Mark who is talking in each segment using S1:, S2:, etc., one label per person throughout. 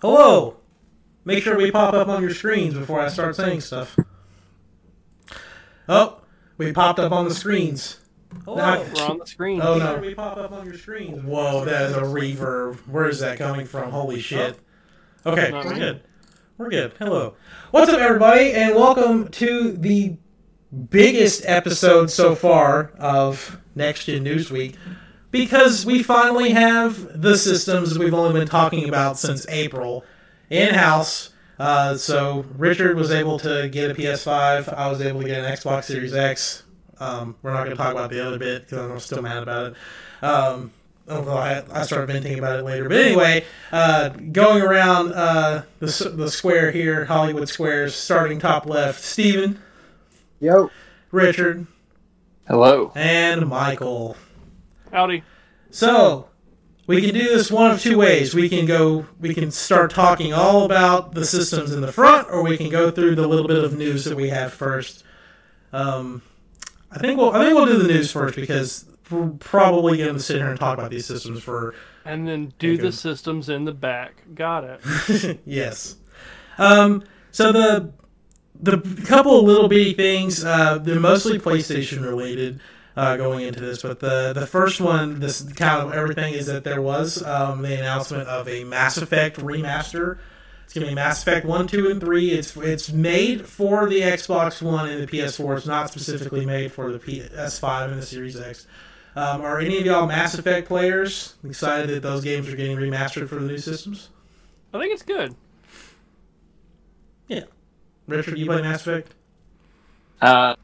S1: Hello! Make sure we pop up on your screens before I start saying stuff. Oh, we popped up on the screens.
S2: Hello,
S1: Now-
S2: we're on the screen.
S1: Oh no, we pop up on your screens. Whoa, that is a reverb. Where is that coming from? Holy shit. Okay, we're good. We're good. Hello. What's up, everybody, and welcome to the biggest episode so far of Next Gen News Week because we finally have the systems we've only been talking about since April in house. Uh, so Richard was able to get a PS5. I was able to get an Xbox Series X. Um, we're not going to talk about the other bit because I'm still mad about it. Um, although I, I started venting about it later. But anyway, uh, going around uh, the, the square here, Hollywood Squares, starting top left, Steven,
S3: Yo,
S1: Richard,
S4: Hello.
S1: and Michael.
S2: Howdy.
S1: So we can do this one of two ways. We can go, we can start talking all about the systems in the front, or we can go through the little bit of news that we have first. Um, I think we'll, I think we'll do the news first because we're probably going to sit here and talk about these systems for
S2: And then do the systems in the back. Got it.
S1: yes. Um, so the the couple of little bitty things, uh, they're mostly PlayStation related. Uh, going into this, but the the first one, this kind of everything is that there was um, the announcement of a Mass Effect remaster. It's gonna be Mass Effect one, two, and three. It's it's made for the Xbox One and the PS4. It's not specifically made for the PS5 and the Series X. Um, are any of y'all Mass Effect players excited that those games are getting remastered for the new systems?
S2: I think it's good.
S1: Yeah, Richard, you play Mass Effect?
S4: Uh,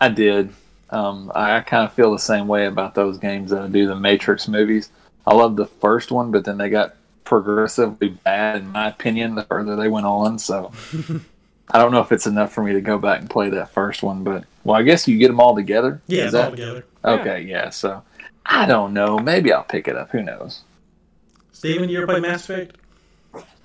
S4: I did. Um, I kind of feel the same way about those games that I do the Matrix movies. I love the first one, but then they got progressively bad, in my opinion, the further they went on. So I don't know if it's enough for me to go back and play that first one. But well, I guess you get them all together.
S1: Yeah,
S4: that-
S1: all together.
S4: Okay, yeah. So I don't know. Maybe I'll pick it up. Who knows?
S1: Steven, you ever play Mass Effect?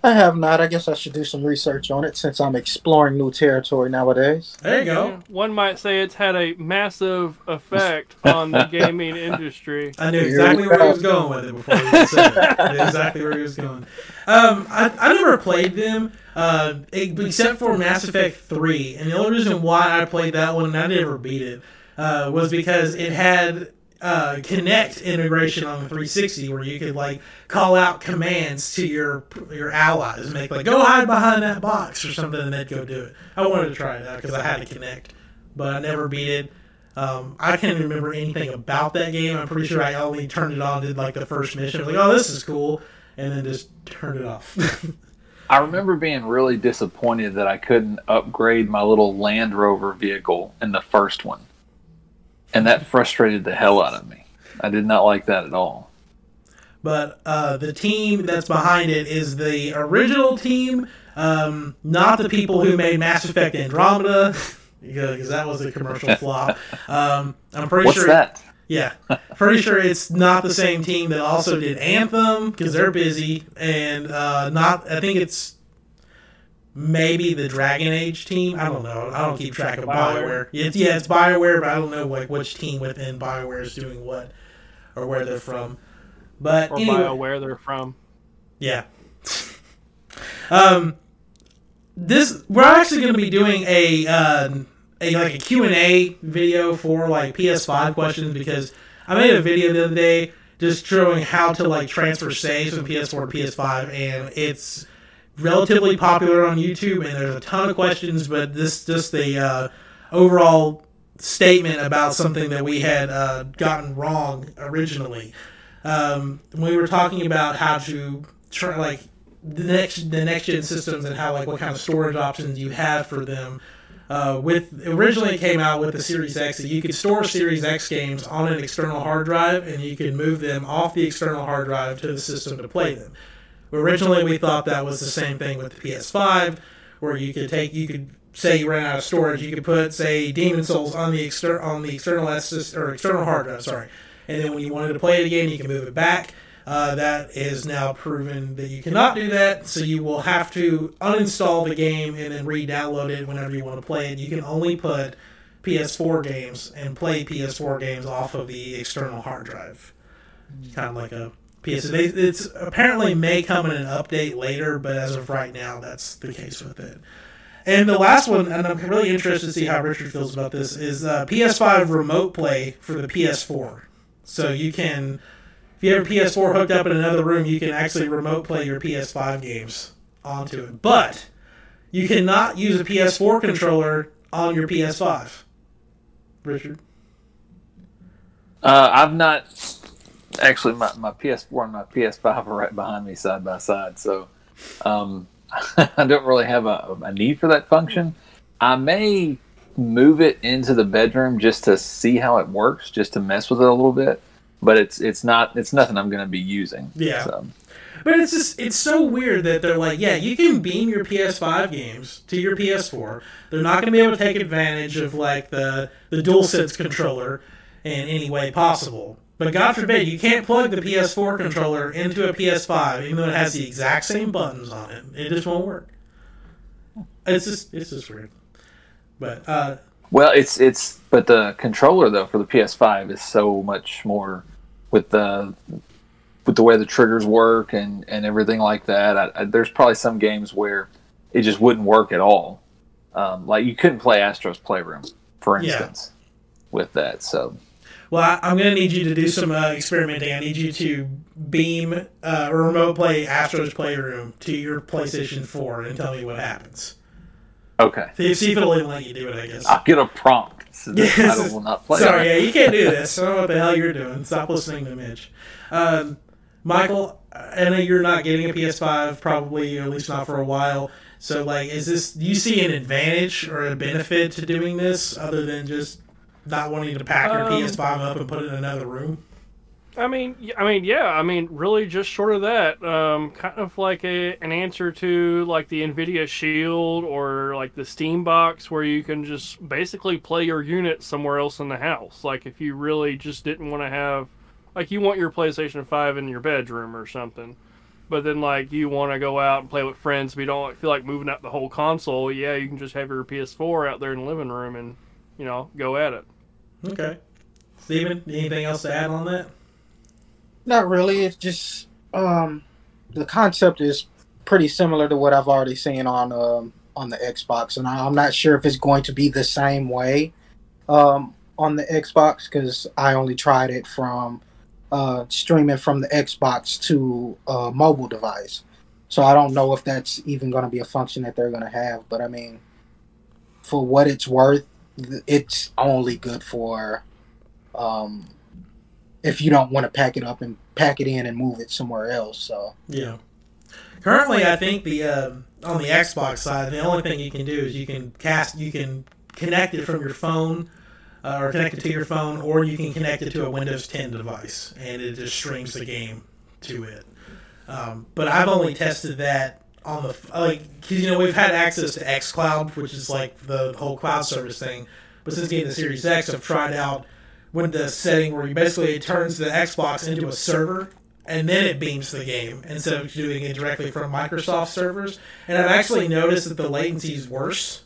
S3: I have not. I guess I should do some research on it since I'm exploring new territory nowadays.
S1: There you go.
S2: One might say it's had a massive effect on the gaming industry.
S1: I knew exactly where he was going with it before he said it. Exactly where he was going. Um, I, I never played them, uh, except for Mass Effect 3. And the only reason why I played that one and I never beat it uh, was because it had uh, Kinect integration on the 360 where you could like call out commands to your your allies and make like go hide behind that box or something and they'd go do it. I wanted to try it out because I had to Kinect, but I never beat it. Um, I can't remember anything about that game. I'm pretty sure I only turned it on, did like the first mission, like, oh, this is cool, and then just turned it off.
S4: I remember being really disappointed that I couldn't upgrade my little Land Rover vehicle in the first one. And that frustrated the hell out of me. I did not like that at all.
S1: but uh, the team that's behind it is the original team, um, not the people who made Mass Effect Andromeda, because that was a commercial flop. Um, I'm pretty
S4: What's
S1: sure.
S4: that?
S1: Yeah, pretty sure it's not the same team that also did Anthem because they're busy, and uh, not. I think it's maybe the Dragon Age team. I don't know. I don't keep track of Bioware. It's, yeah, it's Bioware, but I don't know like which team within Bioware is doing what or where they're from. But
S2: Or
S1: anyway,
S2: BioWare they're from.
S1: yeah. um, this we're actually going to be doing a uh, a like a Q and A video for like PS5 questions because I made a video the other day just showing how to like transfer saves from PS4 to PS5 and it's relatively popular on YouTube and there's a ton of questions but this just the uh, overall statement about something that we had uh, gotten wrong originally um, we were talking about how to try like the next the next gen systems and how like what kind of storage options you have for them. Uh, with originally came out with the Series X that you could store Series X games on an external hard drive and you could move them off the external hard drive to the system to play them. Originally we thought that was the same thing with the PS5, where you could take you could say you ran out of storage, you could put say Demon Souls on the exter- on the external S or external hard drive, sorry, and then when you wanted to play it again, you can move it back. Uh, that is now proven that you cannot do that, so you will have to uninstall the game and then re-download it whenever you want to play it. You can only put PS4 games and play PS4 games off of the external hard drive. Kind of like a PS. They, it's apparently may come in an update later, but as of right now, that's the case with it. And the last one, and I'm really interested to see how Richard feels about this, is uh, PS5 remote play for the PS4. So you can, if you have a PS4 hooked up in another room, you can actually remote play your PS5 games onto it. But you cannot use a PS4 controller on your PS5. Richard?
S4: Uh, I've not actually my, my PS4 and my PS5 are right behind me side by side, so um, I don't really have a, a need for that function. I may move it into the bedroom just to see how it works, just to mess with it a little bit. But it's it's not it's nothing I'm going to be using.
S1: Yeah.
S4: So,
S1: But it's just it's so weird that they're like, yeah, you can beam your PS5 games to your PS4. They're not going to be able to take advantage of like the the DualSense controller in any way possible. But God forbid you can't plug the PS4 controller into a PS5, even though it has the exact same buttons on it. It just won't work. It's just it's just weird. But uh,
S4: well, it's it's but the controller though for the PS5 is so much more with the with the way the triggers work and and everything like that. I, I, there's probably some games where it just wouldn't work at all. Um, like you couldn't play Astro's Playroom, for
S1: Yeah.
S4: instance, with that. So
S1: Well, I, I'm going to need you to do some uh, experimenting. I need you to beam uh, or remote play Astro's Playroom to your PlayStation 4 and tell me what happens.
S4: okay,
S1: See, see if it'll even let you do it, I guess.
S4: I'll get a prompt. So
S1: Yes.
S4: will not play.
S1: Sorry, yeah, you can't do this. I don't know what the hell you're doing. Stop listening to Mitch. Um, Michael, I know you're not getting a PS5, probably, or at least not for a while. So, like, is this? Do you see an advantage or a benefit to doing this, other than just not wanting to pack your
S2: Um,
S1: PS5 up and put it in another room?
S2: I mean, I mean, yeah. I mean, really, just short of that, um, kind of like a an answer to like the Nvidia Shield or like the Steam Box, where you can just basically play your unit somewhere else in the house. Like if you really just didn't want to have, like you want your PlayStation Five in your bedroom or something, but then like you want to go out and play with friends, but you don't feel like moving out the whole console. Yeah, you can just have your PS4 out there in the living room and you know go at it.
S1: Okay. Steven, anything else to add on that?
S3: Not really. It's just um, the concept is pretty similar to what I've already seen on um, on the Xbox, and I- I'm not sure if it's going to be the same way um, on the Xbox because I only tried it from uh, streaming from the Xbox to a mobile device. So I don't know if that's even going to be a function that they're going to have. But I mean, for what it's worth, th- it's only good for um, if you don't want to pack it up and pack it in and move it somewhere else. So
S1: Yeah. Currently, I think the uh, on the Xbox side, the only thing you can do is you can cast, you can connect it from your phone, uh, or connect it to your phone, or you can connect it to a Windows 10 device, and it just streams the game to it. Um, but I've only tested that on the like, cause, you know, we've had access to XCloud, which is like the whole cloud service thing. But since getting the Series X, I've tried out when the setting where you basically it turns the Xbox into a server and then it beams the game instead of doing it directly from Microsoft servers. And I've actually noticed that the latency is worse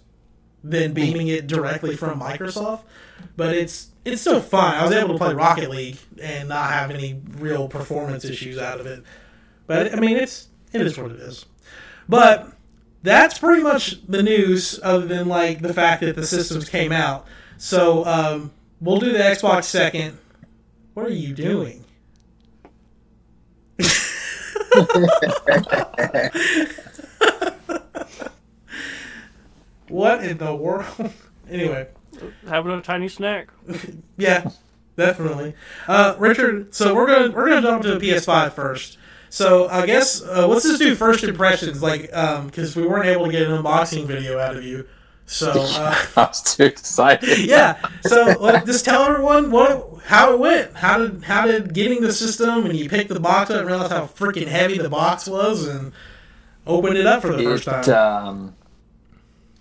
S1: than beaming it directly from Microsoft, but it's it's still fun. I was able to play Rocket League and not have any real performance issues out of it. But I mean, it's it is what it is. But that's pretty much the news, other than like the fact that the systems came out. So um, we'll do the Xbox second. What are you doing? what in the world? anyway,
S2: Having a tiny snack.
S1: yeah, definitely. Uh, Richard, so we're gonna we're gonna jump to the PS5 first. So I guess uh, let's just do first impressions, like because we weren't able to get an unboxing video out of you. So uh,
S4: I was too excited.
S1: yeah, so like, just tell everyone what how it went. How did how did getting the system and you picked the box up and realized how freaking heavy the box was and opened it up for the first time.
S4: um,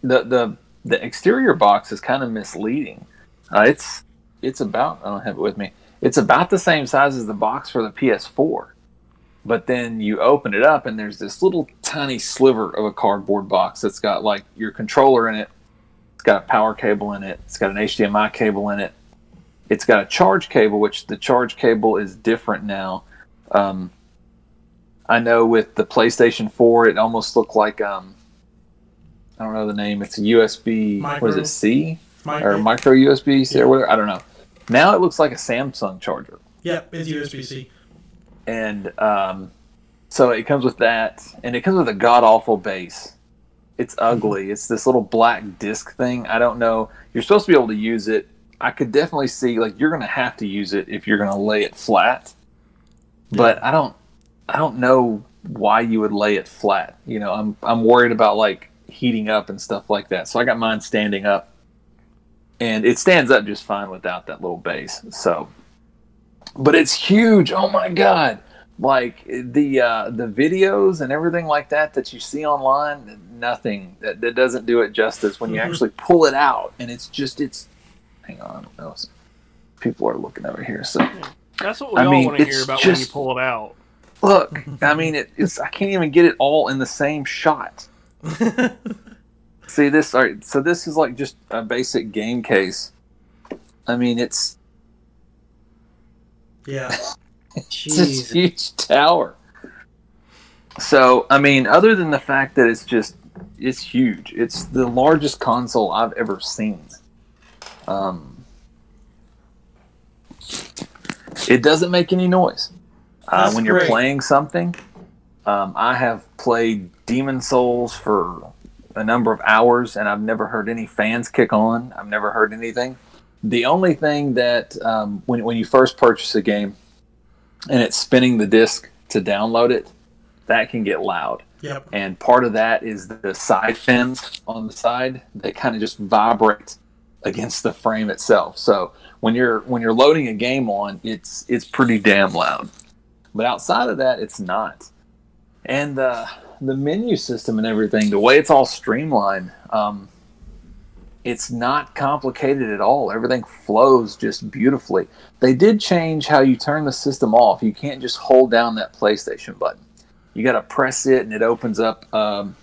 S4: the the the exterior box is kind of misleading. Uh, it's it's about I don't have it with me. It's about the same size as the box for the PS4, but then you open it up and there's this little tiny sliver of a cardboard box that's got like your controller in it. It's got a power cable in it. It's got an HDMI cable in it. It's got a charge cable, which the charge cable is different now. Um, I know with the PlayStation 4, it almost looked like um, I don't know the name. It's a USB. What is it? C
S1: Micro.
S4: or micro USB C
S1: Yeah.
S4: or whatever. I don't know. Now it looks like a Samsung charger,
S1: Yep, it's USB C.
S4: and um, so it comes with that, and it comes with a god awful base. It's ugly. It's this little black disc thing. I don't know. You're supposed to be able to use it. I could definitely see like you're gonna have to use it if you're gonna lay it flat. But I don't I don't know why you would lay it flat. You know, I'm I'm worried about like heating up and stuff like that. So I got mine standing up. And it stands up just fine without that little base. So but it's huge. Oh my god. Like the uh, the videos and everything like that that you see online, nothing that, that doesn't do it justice when you
S1: Mhm.
S4: actually pull it out and it's just it's hang on. People are looking over here. So
S2: That's what we
S4: I
S2: all
S4: mean,
S2: want to hear about when you pull it out.
S4: Look, I mean, it, it's I can't even get it all in the same shot. See this? All right, so this is like just a basic game case. I mean, it's
S1: yeah.
S4: it's this huge tower. So I mean, other than the fact that it's just it's huge, it's the largest console I've ever seen. Um, it doesn't make any noise uh, when you're
S1: great.
S4: playing something. Um, I have played Demon Souls for a number of hours, and I've never heard any fans kick on. I've never heard anything. The only thing that um, when when you first purchase a game and it's spinning the disc to download it, that can get loud.
S1: Yep.
S4: And part of that is the side fins on the side. They kind of just vibrate against the frame itself. So when you're when you're loading a game on, it's it's pretty damn loud. But outside of that, it's not. And the the menu system and everything, the way it's all streamlined, um, it's not complicated at all. Everything flows just beautifully. They did change how you turn the system off. You can't just hold down that PlayStation button. You got to press it, and it opens up. Um,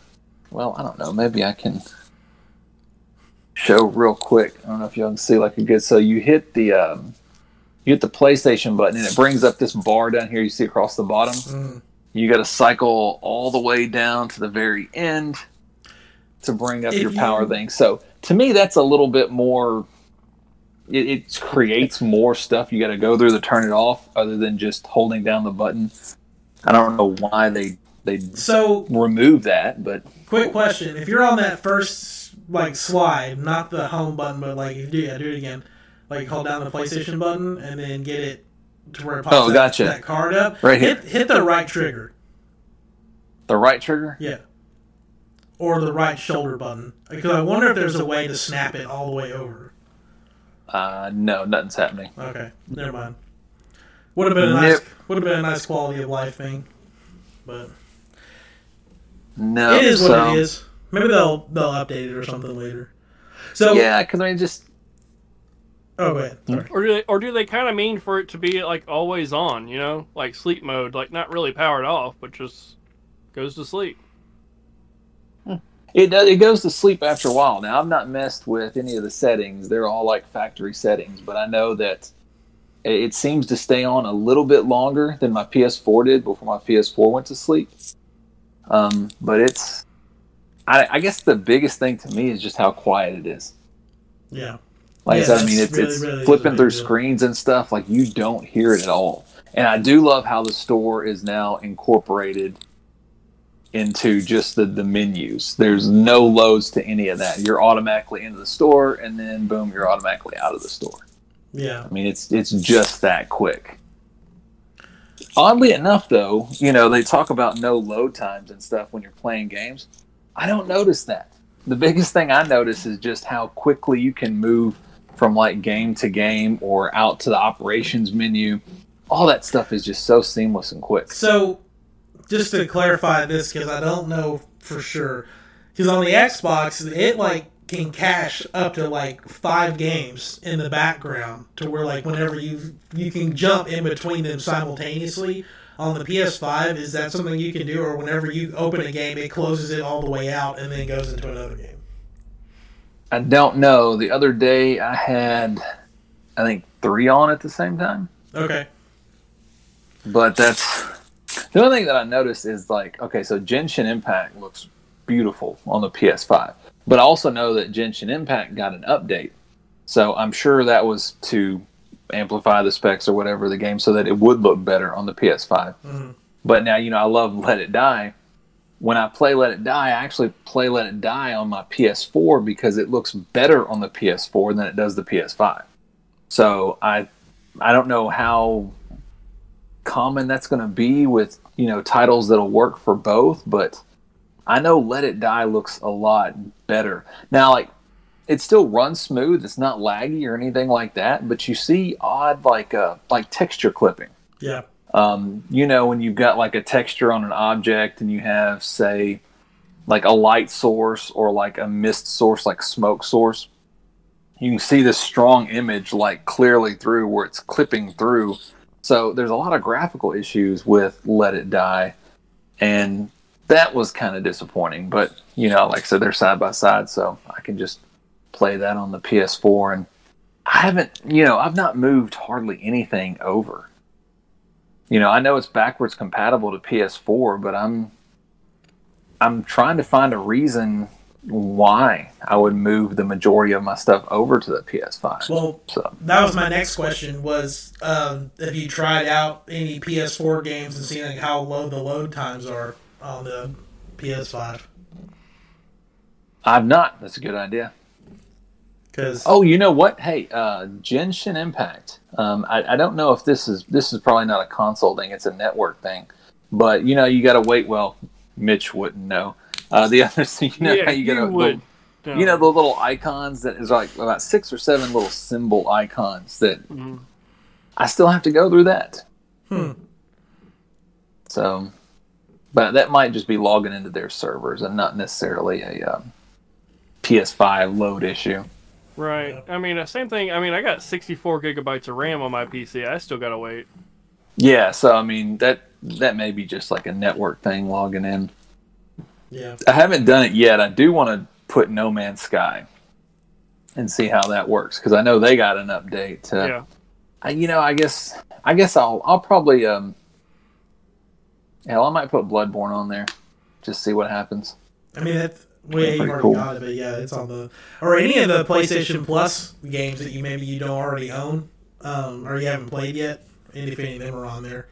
S4: well, I don't know. Maybe I can show real quick. I don't know if y'all can see like a good. So you hit the um, you hit the PlayStation button, and it brings up this bar down here. You see across the bottom.
S1: Mm.
S4: You got to cycle all the way down to the very end to bring up
S1: If
S4: your power
S1: you-
S4: thing. So to me, that's a little bit more. It, it creates more stuff you got to go through to turn it off, other than just holding down the button. I don't know why they they
S1: So,
S4: remove that, but
S1: quick question: If you're on that first like slide, not the home button, but like if you do, yeah, do it again. Like hold down the PlayStation button and then get it to where it pops
S4: Oh,
S1: that,
S4: gotcha.
S1: that card up.
S4: Right here.
S1: Hit, hit the right trigger.
S4: the right trigger.
S1: Yeah. Or the right shoulder button. Because I wonder if there's a way to snap it all the way over.
S4: Uh, no, nothing's happening.
S1: Okay, never mind. Would have been a nice,
S4: Nope.
S1: would have been a nice quality of life thing, but
S4: No,
S1: it is what
S4: so-
S1: it is. Maybe they'll they'll update it or something later. So
S4: Yeah, because I mean, just
S1: Oh, go ahead. Sorry.
S2: Or do they, or do they kind of mean for it to be like always on? You know, like sleep mode, like not really powered off, but just goes to sleep.
S4: It does, it goes to sleep after a while. Now I've not messed with any of the settings; they're all like factory settings. But I know that it seems to stay on a little bit longer than my PS4 did before my PS4 went to sleep. Um, but it's, I, I guess the biggest thing to me is just how quiet it is.
S1: Yeah.
S4: Like I
S1: Yeah,
S4: I mean, it's
S1: really,
S4: it's
S1: really
S4: flipping through screens and stuff. Like you don't hear it at all. And I do love how the store is now incorporated into just the, the menus. There's no loads to any of that. You're automatically into the store, and then boom, you're automatically out of the store.
S1: Yeah.
S4: I mean, it's it's just that quick. Oddly enough, though, you know they talk about no load times and stuff when you're playing games. I don't notice that. The biggest thing I notice is just how quickly you can move from like game to game or out to the operations menu. All that stuff is just so seamless and quick.
S1: So, just to clarify this, because I don't know for sure, because on the Xbox, it like can cache up to like five games in the background to where like whenever you you can jump in between them simultaneously. On the PS5, is that something you can do, or whenever you open a game, it closes it all the way out and then goes into another game?
S4: I don't know. The other day I had, I think, three on at the same time.
S1: Okay.
S4: but that's The only thing that I noticed is like, okay, so Genshin Impact looks beautiful on the PS5, but I also know that Genshin Impact got an update, so I'm sure that was to amplify the specs or whatever the game so that it would look better on the PS5.
S1: Mhm.
S4: But now, you know, I love Let It Die. When I play Let It Die, I actually play Let It Die on my PS4 because it looks better on the PS4 than it does the PS5. So I I don't know how common that's going to be with, you know, titles that'll work for both, but I know Let It Die looks a lot better. Now like it still runs smooth, it's not laggy or anything like that, but you see odd like uh like texture clipping
S1: Yeah.
S4: um, you know, when you've got like a texture on an object and you have, say, like a light source or like a mist source, like smoke source, you can see this strong image like clearly through where it's clipping through. So there's a lot of graphical issues with Let It Die, and that was kind of disappointing. But you know, like I said, they're side by side, so I can just play that on the PS4 and. I haven't, you know, I've not moved hardly anything over you know, I know it's backwards compatible to PS4, but I'm I'm trying to find a reason why I would move the majority of my stuff over to the PS5.
S1: Well,
S4: so
S1: that was my next question. Was um, have you tried out any PS4 games and seen like, how low the load times are on the PS5?
S4: I've not. That's a good idea.
S1: Because
S4: Oh, you know what? Hey, uh, Genshin Impact. Um, I, I don't know if this is this is probably not a console thing; it's a network thing. But you know, you got to wait. Well, Mitch wouldn't know. Uh, the other thing, you know,
S2: yeah,
S4: how you
S2: you,
S4: got to
S2: would.
S4: you know the little icons that is like about six or seven little symbol icons that
S2: Mhm.
S4: I still have to go through that.
S1: Hmm.
S4: So, but that might just be logging into their servers and not necessarily a um, PS5 load issue.
S2: Right. I mean, the same thing. I mean, I got 64 gigabytes of RAM on my PC. I still gotta wait.
S4: Yeah, so I mean that that may be just like a network thing logging in.
S1: Yeah,
S4: I haven't done it yet. I do want to put No Man's Sky and see how that works because I know they got an update. To,
S2: yeah.
S4: I, you know, I guess I guess I'll I'll probably um hell I might put Bloodborne on there, just see what happens.
S1: I mean that's well, yeah, you've
S4: Pretty
S1: already
S4: cool.
S1: got it, but yeah, it's on the or any of the PlayStation Plus games that you maybe you don't already own, um, or you haven't played yet. And if any of them are on there,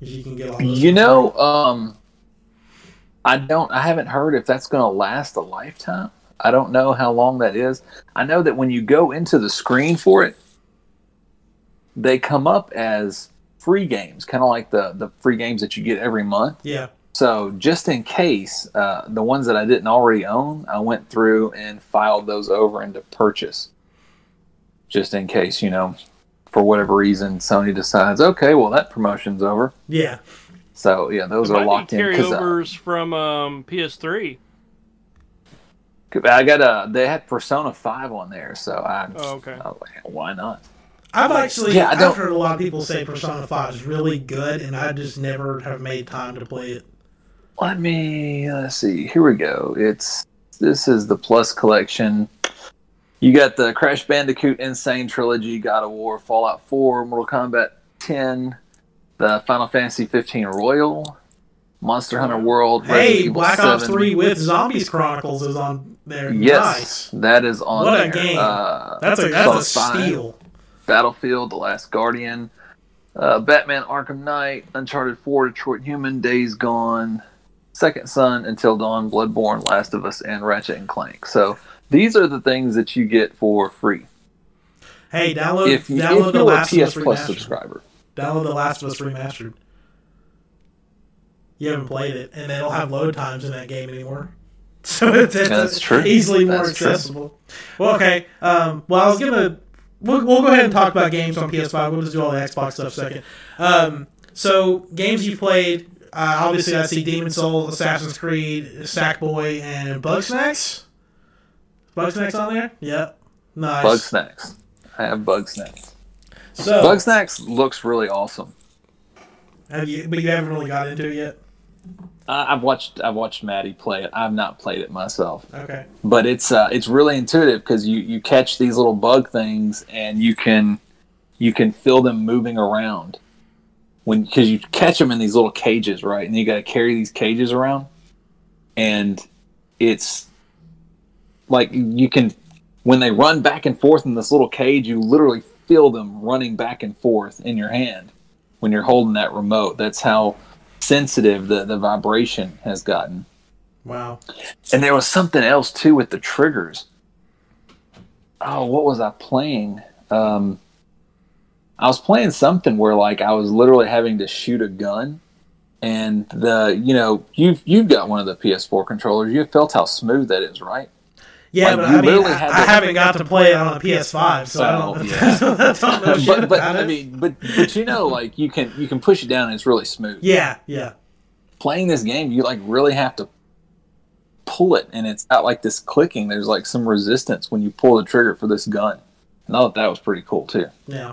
S1: you can get all those.
S4: You know, um, I don't. I haven't heard if that's going to last a lifetime. I don't know how long that is. I know that when you go into the screen for it, they come up as free games, kind of like the the free games that you get every month.
S1: Yeah,
S4: So just in case, uh, the ones that I didn't already own, I went through and filed those over into purchase. Just in case, you know, for whatever reason, Sony decides, okay, well that promotion's over.
S1: yeah,
S4: So yeah, those
S2: There
S4: are locked
S2: in.
S4: in. 'cause, uh,
S2: from um, PS3.
S4: I got a. they had Persona Five on there, so I,
S2: Oh, okay.
S4: I was like, why not?
S1: I've actually
S4: Yeah, I
S1: I've
S4: don't-
S1: heard a lot of people say Persona Five is really good, and I just never have made time to play it.
S4: Let me let's see. Here we go. It's this is the Plus collection. You got the Crash Bandicoot N. Sane Trilogy, God of War, Fallout 4, Mortal Kombat 10, the Final Fantasy 15 Royal, Monster Hunter World, Resident
S1: Hey,
S4: Evil
S1: Black Ops Three with Zombies Chronicles is on there.
S4: Yes,
S1: Nice.
S4: that is on
S1: What a game.
S4: Uh,
S1: That's a that's a
S4: 5.
S1: steal.
S4: Battlefield, The Last Guardian, uh, Batman Arkham Knight, Uncharted 4, Detroit Human, Days Gone, Second Son, Until Dawn, Bloodborne, Last of Us, and Ratchet and Clank. So these are the things that you get for free
S1: Hey, download
S4: if, you,
S1: download
S4: if you're a
S1: Last Us
S4: PS Plus subscriber.
S1: Download the Last of Us remastered. You haven't played it, and they don't have load times in that game anymore. So it's, it's
S4: true.
S1: easily more
S4: That's true.
S1: accessible. Well, okay. Um, well, I was gonna. We'll, we'll go ahead and talk about games on PS5. We'll just do all the Xbox stuff second. Um, so games you've played. Uh, obviously, I see Demon Souls, Assassin's Creed, Sackboy, and Bugsnax. Bugsnax on there? Yep. Nice.
S4: Bugsnax. I have Bugsnax.
S1: So,
S4: Bugsnax looks really awesome.
S1: have you, but you haven't really got into it yet.
S4: Uh, I've watched I've watched Maddie play it. I've not played it myself.
S1: Okay.
S4: but it's uh, it's really intuitive because you you catch these little bug things and you can you can feel them moving around when because you catch them in these little cages, right? And you got to carry these cages around, and it's like you can when they run back and forth in this little cage, you literally feel them running back and forth in your hand when you're holding that remote. That's how sensitive the, the vibration has gotten.
S1: Wow.
S4: And there was something else too with the triggers. Oh, what was I playing? Um, I was playing something where like I was literally having to shoot a gun, and the you know you've you've got one of the PS4 controllers. You've felt how smooth that is, right?
S1: Yeah,
S4: Like,
S1: but I mean, I, I haven't got to play it on a PS5, so I don't,
S4: yeah.
S1: I don't
S4: but but I mean, but but you know, like you can you can push it down and it's really smooth.
S1: yeah, yeah,
S4: Playing this game, you like really have to pull it, and it's not like this clicking. There's like some resistance when you pull the trigger for this gun. And I thought that was pretty cool too.
S1: yeah.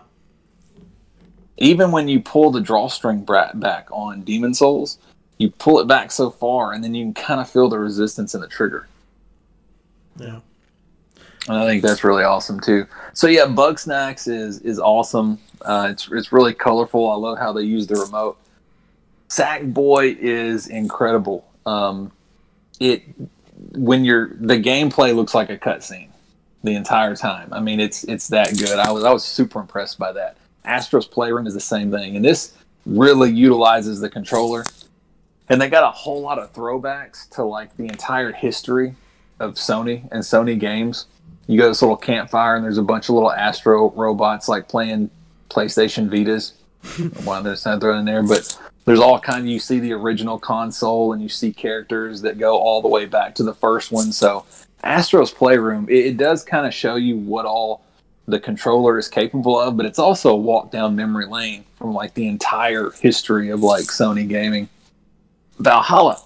S4: even when you pull the drawstring brat back on Demon Souls, you pull it back so far, and then you can kind of feel the resistance in the trigger.
S1: Yeah.
S4: And I think that's really awesome too. So yeah, Bugsnax is is awesome. Uh, it's it's really colorful. I love how they use the remote. Sackboy is incredible. Um, it when you're the gameplay looks like a cutscene the entire time. I mean, it's it's that good. I was I was super impressed by that. Astro's Playroom is the same thing, and this really utilizes the controller. And they got a whole lot of throwbacks to like the entire history of Sony and Sony games. You go to this little campfire, and there's a bunch of little Astro robots like playing PlayStation Vitas. One kind of thrown in there, but there's all kind. Of, you see the original console, and you see characters that go all the way back to the first one. So Astro's Playroom, it, it does kind of show you what all the controller is capable of, but it's also a walk down memory lane from like the entire history of like Sony gaming. Valhalla,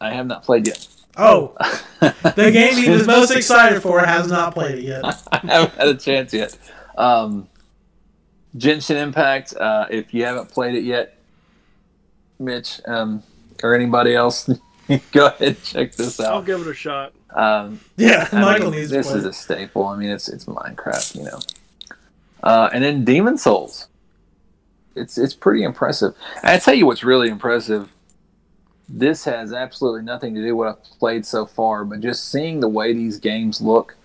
S4: I have not played yet.
S1: Oh, the game he was most excited for has not played it yet.
S4: I haven't had a chance yet. Um, Genshin Impact, uh, if you haven't played it yet, Mitch um, or anybody else, go ahead and check this out.
S2: I'll give it a shot.
S4: Um,
S1: Yeah,
S4: I
S1: Michael
S4: mean,
S1: needs to
S4: this
S1: play.
S4: is a staple. I mean, it's it's Minecraft, you know. Uh, and then Demon Souls. It's it's pretty impressive. And I tell you what's really impressive. This has absolutely nothing to do with what I've played so far, but just seeing the way these games look,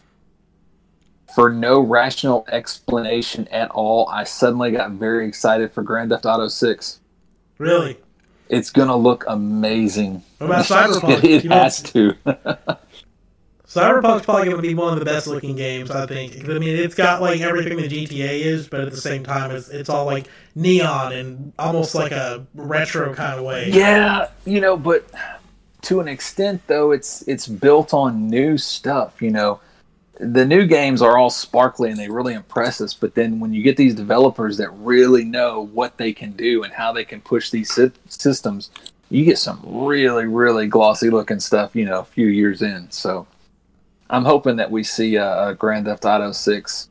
S4: for no rational explanation at all, I suddenly got very excited for Grand Theft Auto Six.
S1: Really?
S4: It's gonna look amazing.
S1: What about Cyberpunk?
S4: it it has to.
S1: Cyberpunk's probably going to be one of the best looking games, I think. I mean, it's got like everything the GTA is, but at the same time, it's, it's all like neon and almost like a retro kind of way.
S4: Yeah, you know, but to an extent though, it's it's built on new stuff. You know, the new games are all sparkly and they really impress us. But then when you get these developers that really know what they can do and how they can push these sy- systems, you get some really really glossy looking stuff. You know, a few years in. So I'm hoping that we see a, a Grand Theft Auto Six,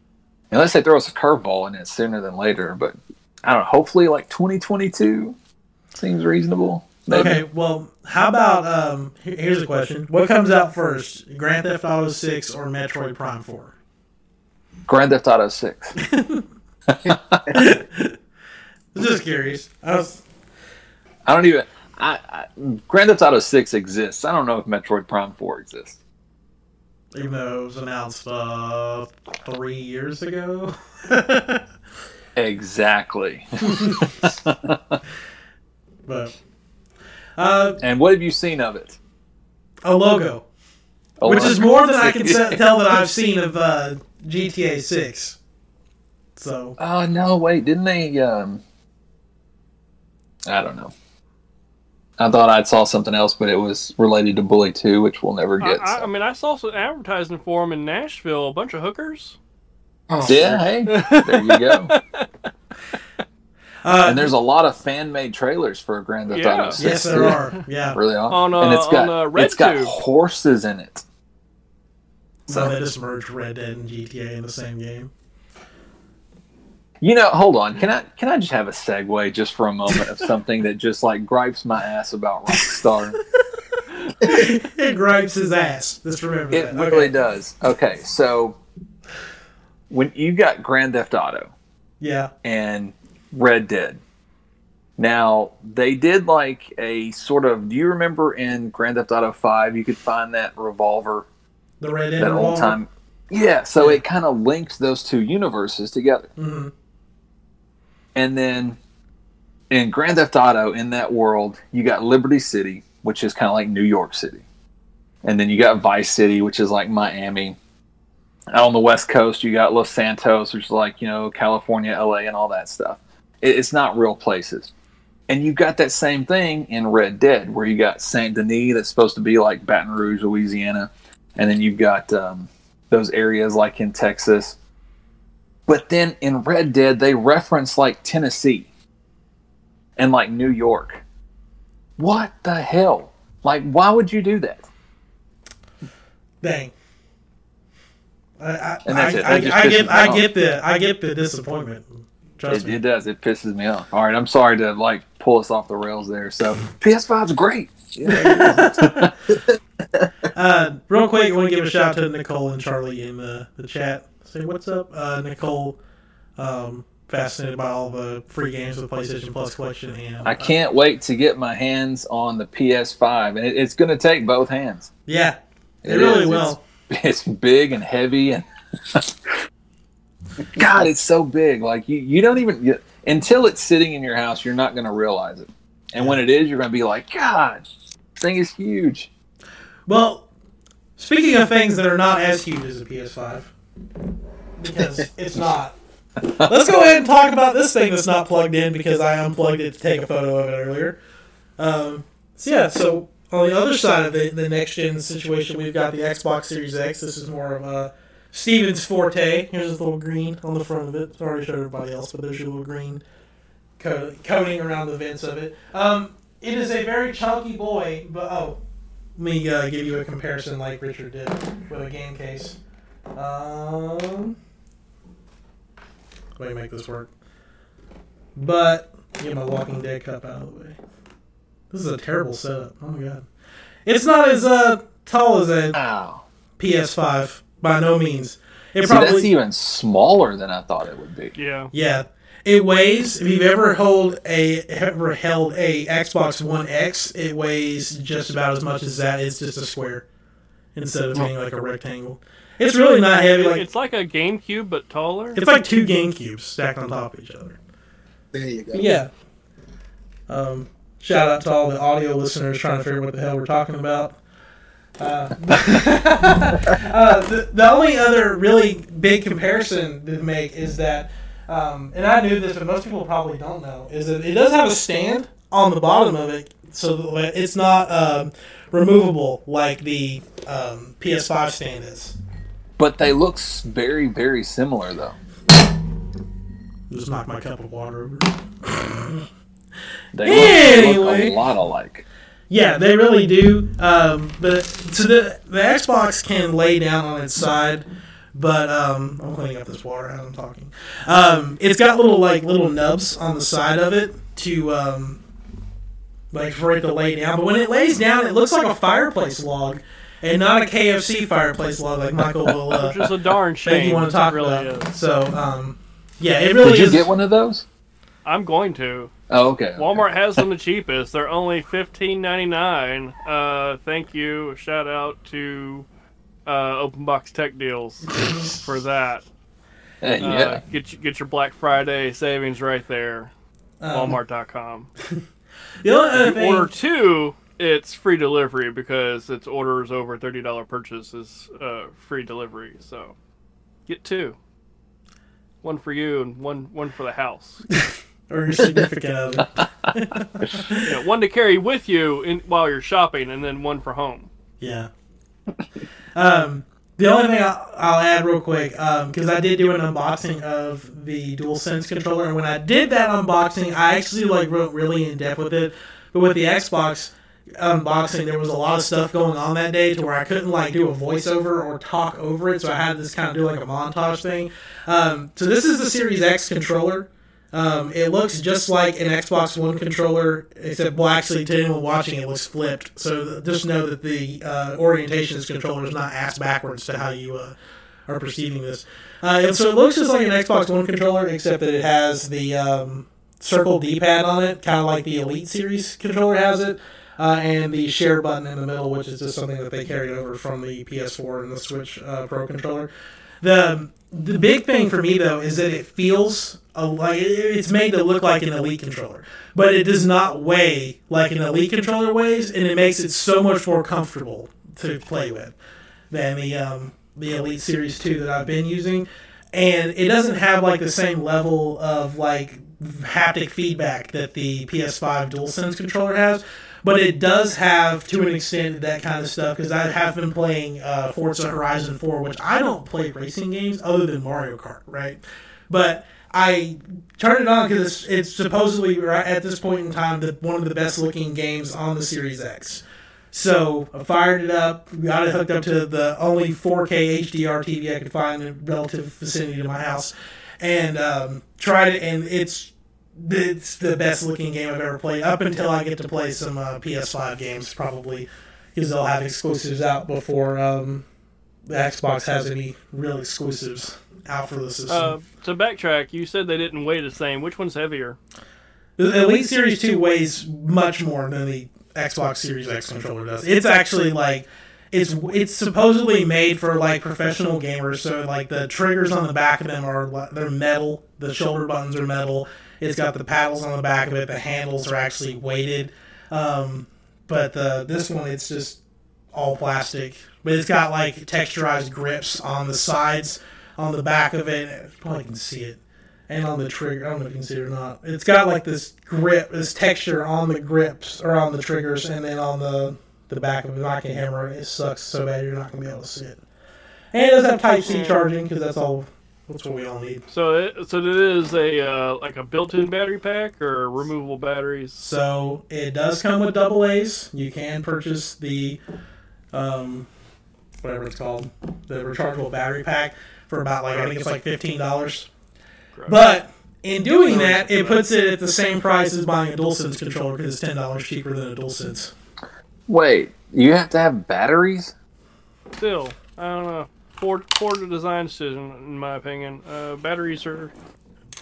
S4: unless they throw us a curveball in it sooner than later. But I don't know. Hopefully, like 2022 seems reasonable. Maybe.
S1: Okay, well, how about um? Here's a question: What comes out first, Grand Theft Auto Six or Metroid Prime Four?
S4: Grand Theft Auto Six.
S1: Just curious. I was,
S4: I don't even. I, I Grand Theft Auto Six exists. I don't know if Metroid Prime Four exists.
S1: Even though it was announced uh three years ago.
S4: Exactly.
S1: but uh,
S4: and what have you seen of it?
S1: a logo,
S4: Oh,
S1: which is more than I can tell that I've seen of uh, GTA Six. So
S4: Oh no! Wait, didn't they? Um, I don't know. I thought I saw something else, but it was related to Bully Two, which we'll never get.
S2: I,
S4: so.
S2: I mean, I saw some advertising for them in Nashville. A bunch of hookers.
S3: Oh,
S4: yeah, hey, there you go.
S1: uh,
S4: And there's a lot of fan-made trailers for Grand Theft
S2: Yeah.
S4: Auto Six.
S1: yes, there are. Yeah,
S4: Really are.
S2: On, uh,
S4: and it's got
S2: on, uh,
S4: it's got
S2: RedTube.
S4: horses in it.
S1: so they just merged Red Dead and GTA in the same game.
S4: You know, hold on. Can I can I just have a segue just for a moment of something that just like gripes my ass about Rockstar?
S1: it gripes his ass. Just remember
S4: It
S1: that.
S4: really
S1: Okay.
S4: does. Okay, so when you got Grand Theft Auto
S1: Yeah.
S4: and Red Dead, Now they did like a sort of. Do you remember in Grand Theft Auto Five you could find that revolver,
S1: The red Dead
S4: that old time? Yeah. So it kind of linked those two universes together.
S1: hmm
S4: And then in Grand Theft Auto, in that world, you got Liberty City, which is kind of like New York City. And then you got Vice City, which is like Miami. Out on the West Coast, you got Los Santos, which is like, you know, California, LA, and all that stuff. It's not real places. And you've got that same thing in Red Dead, where you got Saint Denis, that's supposed to be like Baton Rouge, Louisiana. And then you've got um, those areas like in Texas. But then in Red Dead, they reference like Tennessee and like New York. What the hell? Like, why would you do that?
S1: Dang. I, I,
S4: And that's
S1: I,
S4: it.
S1: I, get I get the I get the disappointment.
S4: It, it does. It pisses me off. All right, I'm sorry to like pull us off the rails there. So PS5's great. Yeah.
S1: Uh, real quick, I want to give a shout out to Nicole and Charlie in the, the chat. Say what's up, uh, Nicole. Um, fascinated by all the free games with PlayStation Plus collection, and
S4: I can't wait to get my hands on the PS5, and it, it's going to take both hands.
S1: yeah, it,
S4: It
S1: really
S4: is.
S1: will.
S4: It's big and heavy, and God, it's so big. Like you, you don't even you, until it's sitting in your house, you're not going to realize it. And when it is, you're going to be like, God, thing is huge.
S1: Well, speaking of things that are not as huge as a PS5, because it's not. Let's go ahead and talk about this thing that's not plugged in because I unplugged it to take a photo of it earlier. Um, so yeah, so on the other side of the, the next gen situation, we've got the Xbox Series X. This is more of a Steven's forte. Here's this little green on the front of it. I already showed everybody else, but there's your little green co- coating around the vents of it. Um, it is a very chunky boy, but oh, let me uh, give you a comparison like Richard did with a game case. Um, let me make this work. But get my Walking Dead cup out of the way. This is a terrible setup. Oh my god, it's not as uh, tall as a
S4: Wow.
S1: PS5 by no means. It
S4: See, that's even smaller than I thought it would be.
S2: Yeah.
S1: yeah. It weighs. If you've ever hold a ever held a Xbox One X, it weighs just about as much as that. It's just a square instead of being like a rectangle. It's really not heavy. Like
S2: it's like a GameCube but taller.
S1: it's like two GameCubes stacked on top of each other.
S3: There you go.
S1: Yeah. Um, shout out to all the audio listeners trying to figure out what the hell we're talking about. Uh, uh, the, the only other really big comparison to make is that, um, and I knew this, but most people probably don't know, is that it does have a stand on the bottom of it, so it's not um, removable like the um, PS5 stand is.
S4: But they look very, very similar, though.
S1: Just knock my cup of water over.
S4: They look, they look a lot alike.
S1: Yeah, they really do. Um, but so the the Xbox can lay down on its side, but um, I'm cleaning up this water as I'm talking. Um, it's got little like little nubs on the side of it to um, like for it to lay down. But when it lays down, it looks like a fireplace log, and not a KFC fireplace log like Michael will. Uh,
S2: Which is a darn
S1: think
S2: shame.
S1: you want to talk
S2: really
S1: about.
S2: is.
S1: So um, yeah, it really
S4: Did you
S1: is.
S4: get one of those?
S2: I'm going to.
S4: Oh, okay. okay.
S2: Walmart has them the cheapest. They're only fifteen ninety nine. Uh, thank you. Shout out to uh, Open Box Tech Deals for that. Uh,
S4: yeah.
S2: Get you, get your Black Friday savings right there.
S1: Um,
S2: Walmart.com.
S1: The only other thing,
S2: order two, it's free delivery because it's orders over thirty dollar purchase is uh, free delivery. So get two. One for you and one one for the house.
S1: or your significant other.
S2: yeah, one to carry with you in, while you're shopping, and then one for home.
S1: Yeah. Um, the only thing I'll, I'll add real quick, because I did do an unboxing of the DualSense controller, and when I did that unboxing, I actually like wrote really in depth with it. But with the Xbox unboxing, there was a lot of stuff going on that day to where I couldn't like do a voiceover or talk over it, so I had just kind of do like a montage thing. Um, so this is the Series X controller. Um, it looks just like an Xbox One controller, except well, actually, to anyone watching, it looks flipped. So just know that the uh, orientation of this controller is not ass backwards to how you uh, are perceiving this. Uh, and so it looks just like an Xbox One controller, except that it has the um, circle D-pad on it, kind of like the Elite Series controller has it, uh, and the share button in the middle, which is just something that they carried over from the PS4 and the Switch uh, Pro controller. The the big thing for me though is that it feels a, like it's made to look like an Elite controller, but it does not weigh like an Elite controller weighs, and it makes it so much more comfortable to play with than the um, the Elite Series Two that I've been using, and it doesn't have like the same level of like haptic feedback that the PS5 DualSense controller has, but it does have to an extent that kind of stuff because I have been playing uh, Forza Horizon 4, which I don't play racing games other than Mario Kart, right? But I turned it on because it's, it's supposedly right at this point in time the, one of the best looking games on the Series X. So I fired it up, got it hooked up to the only 4K HDR TV I could find in relative vicinity to my house, and um, tried it. And it's it's the best looking game I've ever played up until I get to play some uh, PS5 games, probably because they'll have exclusives out before um, the Xbox has any real exclusives out for the system.
S2: Uh, to backtrack, you said they didn't weigh the same. Which one's heavier?
S1: The Elite Series 2 weighs much more than the Xbox Series X controller does. It's actually like it's it's supposedly made for like professional gamers. So like the triggers on the back of them are they're metal. The shoulder buttons are metal. It's got the paddles on the back of it. The handles are actually weighted. Um, but the this one it's just all plastic. But it's got like texturized grips on the sides, on the back of it. You probably can see it and on the trigger. I don't know if you can see it or not. It's got like this grip, this texture on the grips or on the triggers, and then on the the back of the knocking hammer. It sucks so bad you're not gonna be able to see it. And it does have Type C charging because that's all. That's what we all need.
S2: So, it, so it is a uh, like a built-in battery pack or removable batteries.
S1: So it does come with double A's. You can purchase the, um, whatever it's called, the rechargeable battery pack for about like I think it's like fifteen dollars. But in doing that, it puts it at the same price as buying a DualSense controller because it's ten dollars cheaper than a DualSense.
S4: Wait, you have to have batteries?
S2: Still, I don't know. Poor, poor design decision, in my opinion. Uh, batteries are.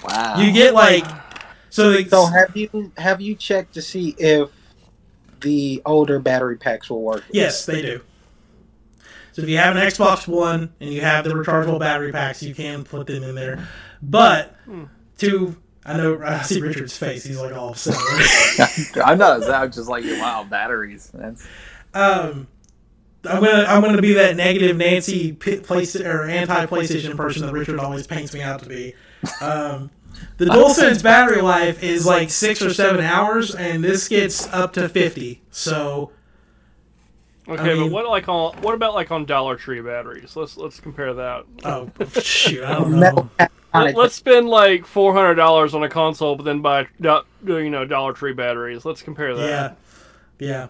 S4: Wow.
S1: You get like so. The,
S3: So have you have you checked to see if the older battery packs will work?
S1: yes, they do. So if you have an Xbox One and you have the rechargeable battery packs, you can put them in there. But to I know I see Richard's face; he's like all upset.
S4: I'm not. I'm just like wow, batteries. That's
S1: um, I'm gonna I'm gonna be that negative Nancy P- place or anti PlayStation person that Richard always paints me out to be. Um, the DualSense battery life is like six or seven hours, and this gets up to fifty. So
S2: Okay,
S1: mean-
S2: but what like on what about like on Dollar Tree batteries? Let's let's compare that.
S1: oh shoot, I don't know.
S3: Metal
S2: Let, us spend like four hundred dollars on a console, but then buy you know Dollar Tree batteries. Let's compare that.
S1: Yeah, yeah.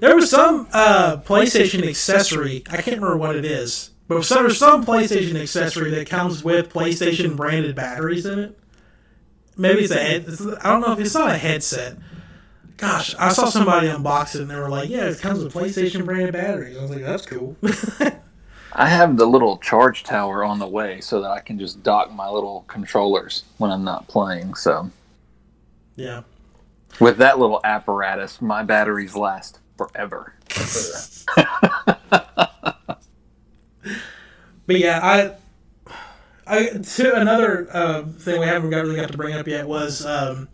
S1: There was some uh, PlayStation accessory. I can't remember what it is, but so there's some PlayStation accessory that comes with PlayStation branded batteries in it. Maybe it's a head. It's, I don't know if it's not a headset. Gosh, I saw somebody unbox it and they were like, "Yeah, it comes with PlayStation branded batteries." I was like, "That's cool."
S4: I have the little charge tower on the way so that I can just dock my little controllers when I'm not playing. So
S1: yeah.
S4: with that little apparatus, my batteries last forever.
S1: But yeah, I, I to another uh, thing we haven't got really got to bring up yet was um,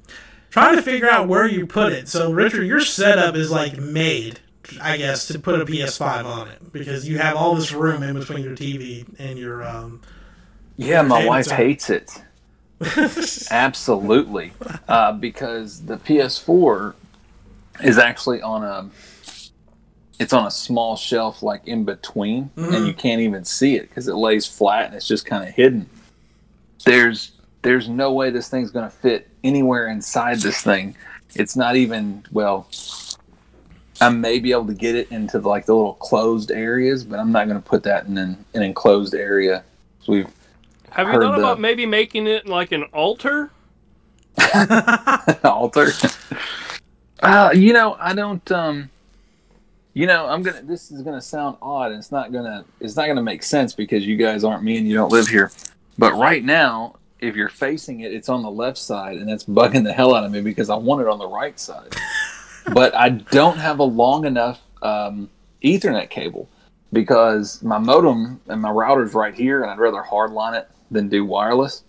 S1: trying to figure out where you put it. So Richard, your setup is like made, I guess, to put a PS5 on it because you have all this room in between your TV and your. Um,
S4: Yeah, my wife
S1: zone.
S4: hates it. Absolutely, uh, because the PS4 is actually on a it's on a small shelf like in between, and you can't even see it because it lays flat and it's just kind of hidden. There's there's no way this thing's going to fit anywhere inside this thing. It's not even well. I may be able to get it into like the little closed areas, but I'm not going to put that in an, an enclosed area. So we've
S2: Have you thought
S4: the-
S2: about maybe making it like an altar?
S4: altar. uh, you know, I don't. Um, you know, I'm gonna. This is gonna sound odd, and it's not gonna. It's not gonna make sense because you guys aren't me and you don't live here. But right now, if you're facing it, it's on the left side, and that's bugging the hell out of me because I want it on the right side. but I don't have a long enough um, Ethernet cable because my modem and my router's right here, and I'd rather hardline it than do wireless.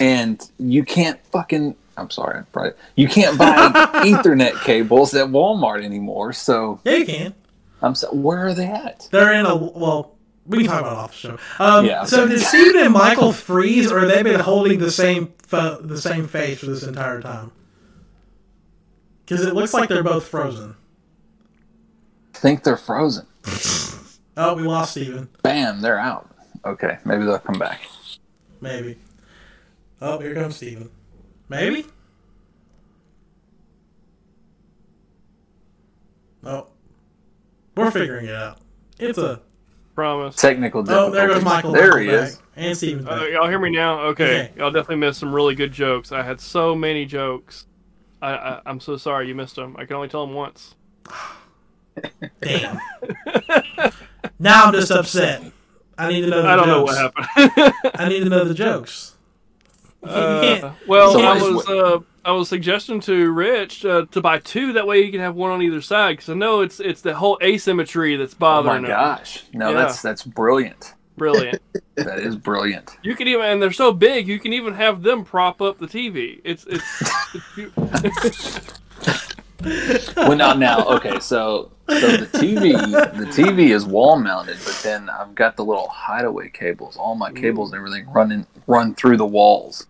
S4: And you can't fucking. I'm sorry, right? You can't buy Ethernet cables at Walmart anymore. So
S1: Yeah, you can.
S4: I'm so. Where are they at?
S1: They're in a well. We can talk about it off the show. Um,
S4: Yeah,
S1: So did Steven and Michael freeze, or they've they been holding the same fo- the same face for this entire time? Because it looks like they're both frozen.
S4: think they're frozen.
S1: Oh, we lost Steven.
S4: Bam, they're out. Okay, maybe they'll come back.
S1: Maybe. Oh, here comes Steven. Maybe? Oh. We're figuring it out. It's a.
S2: Promise.
S4: Technical
S1: Oh, there goes Michael.
S4: There
S1: Michael
S4: he
S1: back.
S4: is.
S1: And Steven's
S2: Uh,
S1: back.
S2: y'all hear me now? Okay.
S1: Okay.
S2: Y'all definitely missed some really good jokes. I had so many jokes. I, I I'm so sorry you missed them. I can only tell them once.
S1: Damn. now I'm just upset. I need to know the
S2: I don't know what happened.
S1: I need to know the jokes. You can't- you
S2: Uh, well,
S4: So
S2: I was uh, I was suggesting to Rich uh, to buy two. That way you can have one on either side. Because I know it's it's the whole asymmetry that's bothering.
S4: Oh
S2: bothering
S4: my
S2: him.
S4: gosh! No,
S2: Yeah.
S4: that's that's brilliant.
S2: Brilliant.
S4: That is brilliant.
S2: You can even and they're so big you can even have them prop up the TV. It's it's. it's
S4: well, now, now, okay, so so the TV, the TV is wall mounted, but then I've got the little hideaway cables. All my cables and everything running run through the walls,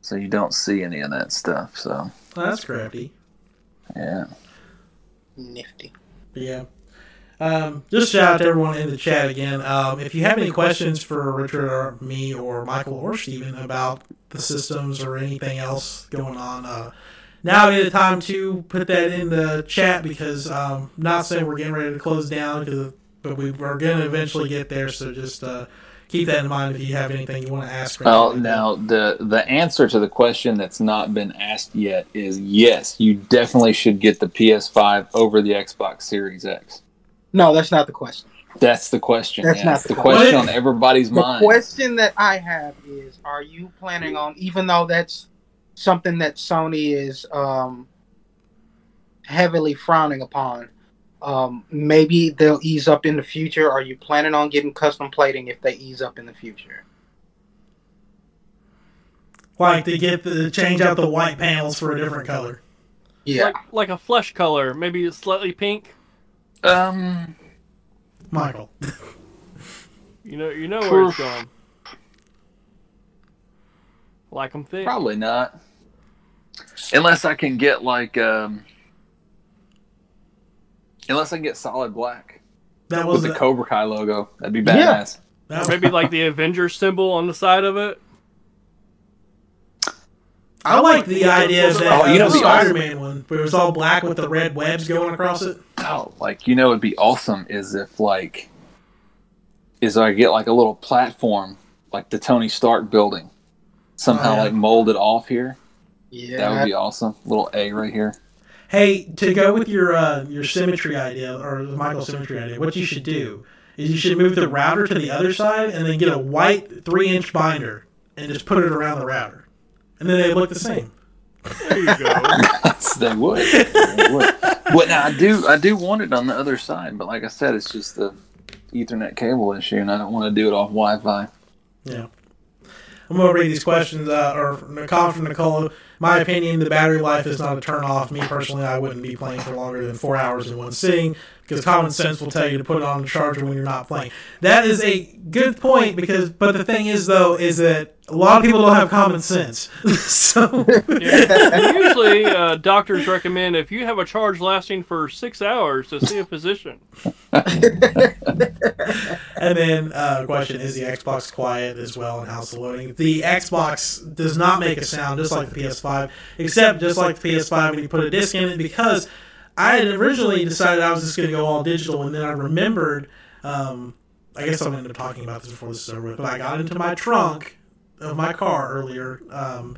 S4: so you don't see any of that stuff. So
S1: That's crafty.
S4: yeah,
S3: Nifty.
S1: Yeah. Um, just shout out to everyone in the chat again. Um, if you have any questions for Richard or me or Michael or Steven about the systems or anything else going on, uh, now is the time to put that in the chat because um, not saying we're getting ready to close down, 'cause- but we are going to eventually get there. So just uh, keep that in mind if you have anything you want to ask.
S4: Well,
S1: anything
S4: now the the answer to the question that's not been asked yet is yes. You definitely should get the PS5 over the Xbox Series X.
S3: No, that's not the question.
S4: That's the question.
S3: That's
S4: yeah.
S3: not
S4: It's
S3: the
S4: the
S1: question.
S4: question on everybody's
S3: The
S4: mind.
S3: question that I have is: Are you planning on, even though that's something that Sony is um, heavily frowning upon, um, maybe they'll ease up in the future? Are you planning on getting custom plating if they ease up in the future?
S1: like to get the change out the white panels for a different color.
S3: Yeah,
S2: like like a flesh color, maybe slightly pink.
S4: Um,
S1: Michael.
S2: You know you know where it's going. Like them thick.
S4: probably not. Unless I can get like um, unless I can get solid black
S1: That was
S4: with the
S1: the,
S4: Cobra Kai logo, that'd be
S3: Yeah.
S4: badass.
S1: that,
S2: Maybe like the Avengers symbol on the side of it.
S1: I like the idea of that
S4: Oh, you know the
S1: Spider-Man one, where it was all black with the red webs going across it.
S4: Oh, like you know, it'd be awesome is if like is I get like a little platform like the Tony Stark building, somehow
S1: Oh, yeah.
S4: like molded off here.
S3: yeah.
S4: That would be awesome. Little A right here.
S1: Hey, to go with your uh, your symmetry idea or the Michael's symmetry idea, what you should do is you should move the router to the other side and then get a white three-inch binder and just put it around the router, and then they look the same.
S2: There you go.
S4: they would. They would. But now I do I do want it on the other side, but like I said, it's just the Ethernet cable issue, and I don't want to do it off Wi-Fi.
S1: Yeah. I'm gonna read these questions uh, or a comment from Nicole. My opinion: the battery life is not a turn off. Me personally, I wouldn't be playing for longer than four hours in one sitting because common sense will tell you to put it on the charger when you're not playing. That is a good point because, but the thing is though, is that a lot of people don't have common sense. so
S2: Yeah. Usually, uh, doctors recommend if you have a charge lasting for six hours to see a physician.
S1: And then uh, question is the Xbox quiet as well and how's the loading? The Xbox does not make a sound just like the PS5, except just like the PS5 when you put a disc in it because I had originally decided I was just going to go all digital and then I remembered, um, I guess I'm going to talking about this before this is over but I got into my trunk of my car earlier. Um,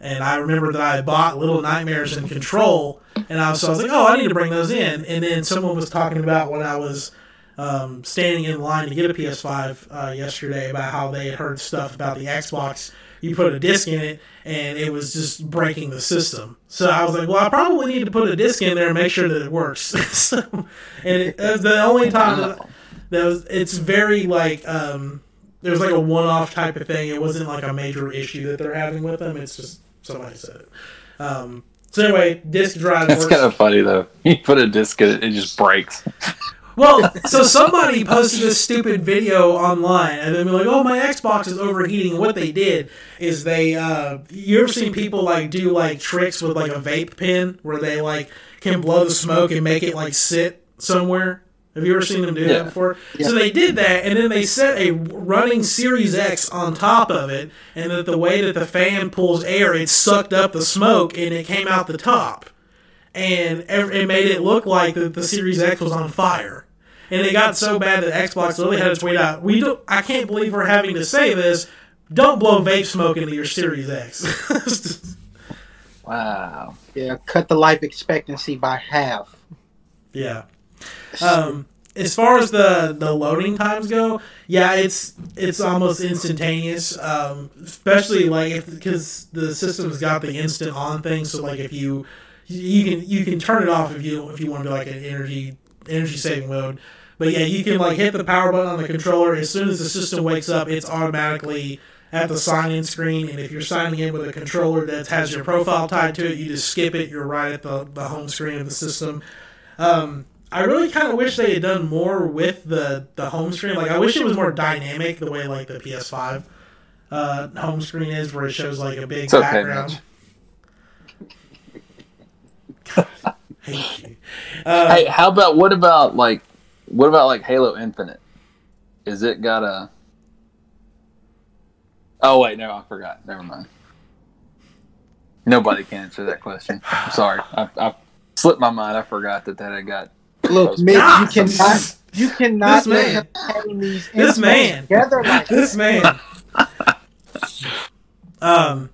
S1: and I remember that I bought Little Nightmares in Control, and I was, so I was like, oh, I need to bring those in. And then someone was talking about when I was um, standing in line to get a PS5 uh, yesterday about how they had heard stuff about the Xbox. You put a disc in it, and it was just breaking the system. So I was like, well, I probably need to put a disc in there and make sure that it works. so, and it, it was the only time that, that was, it's very like, um, it was like a one-off type of thing. It wasn't like a major issue that they're having with them. It's just somebody said it. Um, so anyway, disc drive.
S4: That's
S1: works.
S4: kind of funny though. You put a disc in it, it just breaks.
S1: Well, so somebody posted this stupid video online, and then be like, "Oh, my Xbox is overheating." And what they did is they, uh, you ever seen people like do like tricks with like a vape pen where they like can blow the smoke and make it like sit somewhere? Have you ever seen them do
S4: Yeah.
S1: that before? So they did that, and then they set a running Series X on top of it, and that the way that the fan pulls air, it sucked up the smoke and it came out the top and it made it look like that the Series X was on fire. And it got so bad that Xbox literally had to tweet out, "We don't. I can't believe we're having to say this. Don't blow vape smoke into your Series X."
S4: Wow.
S3: Yeah, cut the life expectancy by half.
S1: yeah. Um, as far as the the loading times go, yeah, it's it's almost instantaneous. Um, especially like because the system's got the instant on thing, so like if you you can you can turn it off if you if you want to do like an energy energy saving mode. But yeah, you can like hit the power button on the controller as soon as the system wakes up. It's automatically at the sign in screen, and if you're signing in with a controller that has your profile tied to it, you just skip it. You're right at the, the home screen of the system. Um, I really kind of wish they had done more with the the home screen. Like I wish it was more dynamic, the way like the PS5 uh, home screen is, where it shows like a big
S4: It's
S1: background. Hate you. Uh,
S4: Hey, how about what about like what about like Halo Infinite? Is it got a? Oh wait, no, I forgot. Never mind. Nobody can answer that question. I'm sorry, I, I slipped my mind. I forgot that that had got.
S3: Look, Mitch, you cannot, you cannot
S1: This man.
S3: these
S1: This man.
S3: together like
S1: this man. um,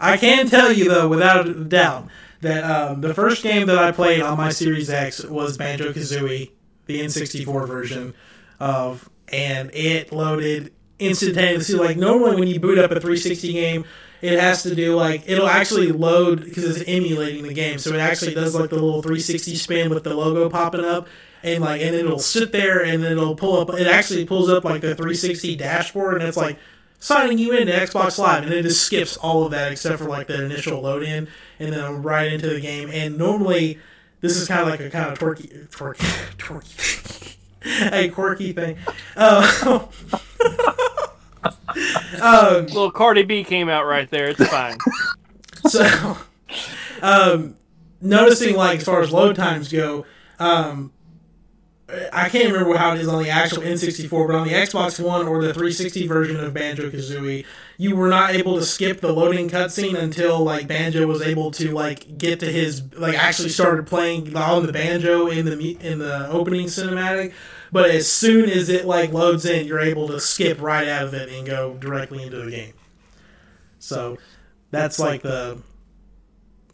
S1: I can tell you though, without a doubt, that um, the first game that I played on my Series X was Banjo Kazooie, the N64 version of, and it loaded instantaneously. Like normally, when you boot up a 360 game, it has to do like it'll actually load because it's emulating the game, so it actually does like the little 360 spin with the logo popping up. And like, and it'll sit there, and then it'll pull up. It actually pulls up like the 360 dashboard, and it's like signing you into Xbox Live, and it just skips all of that except for like the initial load in, and then I'm right into the game. And normally, this is kind of like a kind of twerky, twerky, twerky, a quirky thing. Uh, um,
S2: Little Cardi B came out right there. It's fine.
S1: so, um, noticing like as far as load times go, um, I can't remember how it is on the actual N64, but on the Xbox One or the 360 version of Banjo Kazooie, you were not able to skip the loading cutscene until like Banjo was able to like get to his like actually started playing on the banjo in the in the opening cinematic. But as soon as it like loads in, you're able to skip right out of it and go directly into the game. So that's like the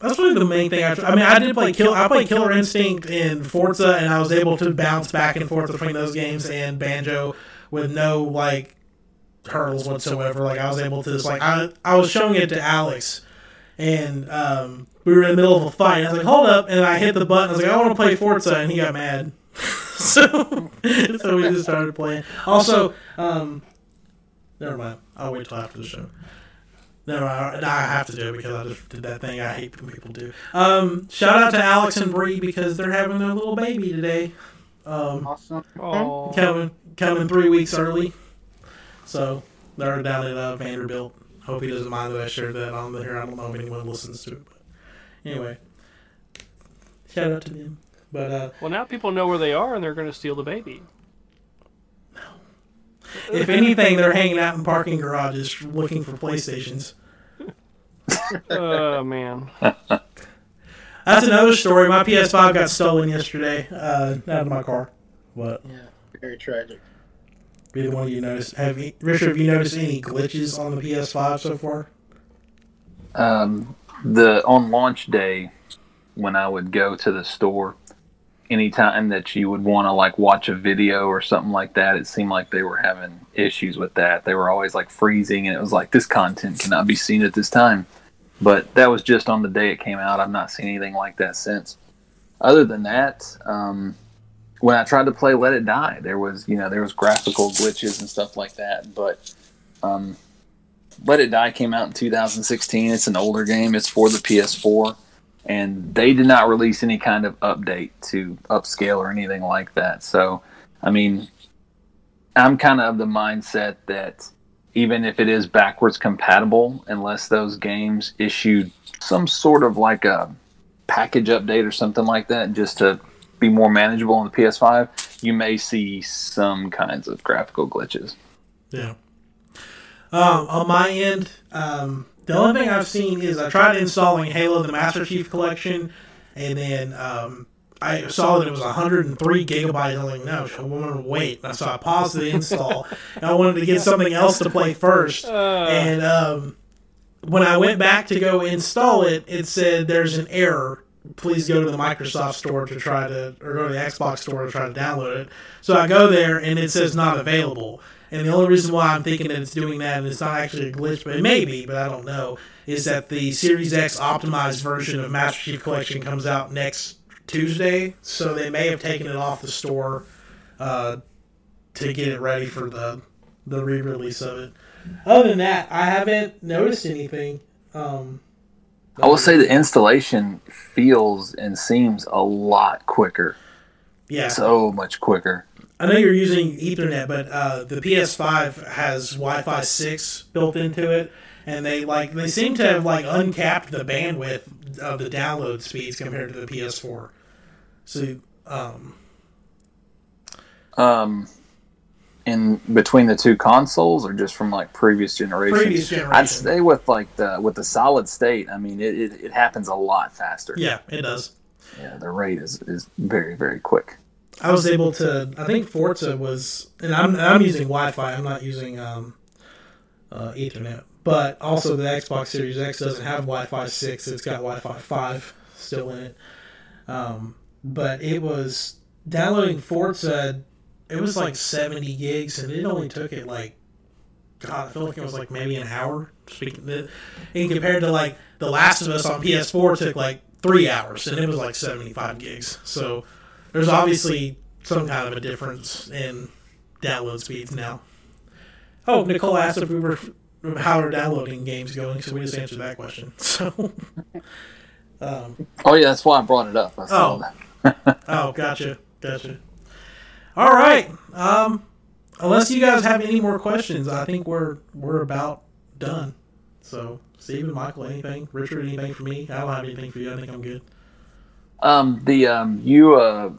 S1: that's really the main thing. I, I mean, I did play Kill. I played Killer Instinct in Forza, and I was able to bounce back and forth between those games and Banjo with no like hurdles whatsoever. Like I was able to just like I I was showing it to Alex, and um, we were in the middle of a fight. And I was like, "Hold up!" And I hit the button. I was like, "I want to play Forza," and he got mad. so so we just started playing. Also, um, never mind. I'll wait till after the show. No, I, I have to do it because I just did that thing I hate when people do. Um, shout out to Alex and Bree because they're having their little baby today. Um,
S3: awesome.
S2: Oh,
S1: coming coming three weeks early, so they're down at uh, Vanderbilt. Hope he doesn't mind that I shared that on the here. I don't know if anyone listens to it, but anyway, shout out to them. But uh,
S2: well, now people know where they are, and they're going to steal the baby. No.
S1: If anything, they're hanging out in parking garages looking for PlayStations.
S2: Oh man.
S1: That's another story. My PS5 got stolen yesterday uh, out of my car. What?
S3: Yeah, very tragic.
S1: Either one of you noticed? Have you, Richard? Have you noticed any glitches on the PS5 so far?
S4: Um, the on launch day when I would go to the store, anytime that you would want to like watch a video or something like that, it seemed like they were having issues with that. They were always like freezing, and it was like this content cannot be seen at this time. But that was just on the day it came out. I've not seen anything like that since. Other than that, um, when I tried to play Let It Die, there was you know there was graphical glitches and stuff like that. But um, Let It Die came out in 2016. It's an older game. It's for the PS4 and they did not release any kind of update to upscale or anything like that. So, I mean, I'm kind of of the mindset that even if it is backwards compatible, unless those games issued some sort of like a package update or something like that, just to be more manageable on the PS5, you may see some kinds of graphical glitches.
S1: Yeah. Um, on my end, um, the only thing I've seen is I tried installing Halo: The Master Chief Collection, and then um, I saw that it was 103 gigabytes. I'm like, no, I want to wait. So I paused the install. and I wanted to get something else to play first. And um, when I went back to go install it, it said there's an error. Please go to the Microsoft store to try to, or go to the Xbox store to try to download it. So I go there and it says not available. And the only reason why I'm thinking that it's doing that, and it's not actually a glitch, but it may be, but I don't know, is that the Series X optimized version of Master Chief Collection comes out next Tuesday. So they may have taken it off the store uh, to get it ready for the the re-release of it. Other than that, I haven't noticed anything. Um,
S4: I will say the installation feels and seems a lot quicker.
S1: yeah.
S4: So much quicker.
S1: I know you're using Ethernet, but uh, the PS5 has Wi-Fi six built into it, and they like they seem to have like uncapped the bandwidth of the download speeds compared to the PS4. So, um,
S4: Um, in between the two consoles, or just from like previous generations.
S1: Previous generation.
S4: I'd stay with like the with the solid state. I mean, it, it, it happens a lot faster.
S1: yeah, it does.
S4: Yeah, the rate is, is very very quick.
S1: I was able to. I think Forza was, and I'm I'm using Wi-Fi. I'm not using um, uh, Ethernet. But also the Xbox Series X doesn't have Wi-Fi six. It's got Wi-Fi five still in it. Um, but it was downloading Forza. It was like 70 gigs, and it only took it like God. I feel like it was like maybe an hour. Speaking, of, and compared to like The Last of Us on PS4 took like three hours, and it was like 75 gigs. So there's obviously some kind of a difference in download speeds now. Oh, Nicole asked if we were how are downloading games going, so we just answered that question. So, um,
S4: Oh yeah, that's why I brought it up. I saw
S1: Oh.
S4: that.
S1: oh, gotcha, gotcha. All right. Um, unless you guys have any more questions, I think we're we're about done. So, Stephen, Michael, anything? Richard, anything for me? I don't have anything for you. I think I'm good.
S4: Um, the um, you uh,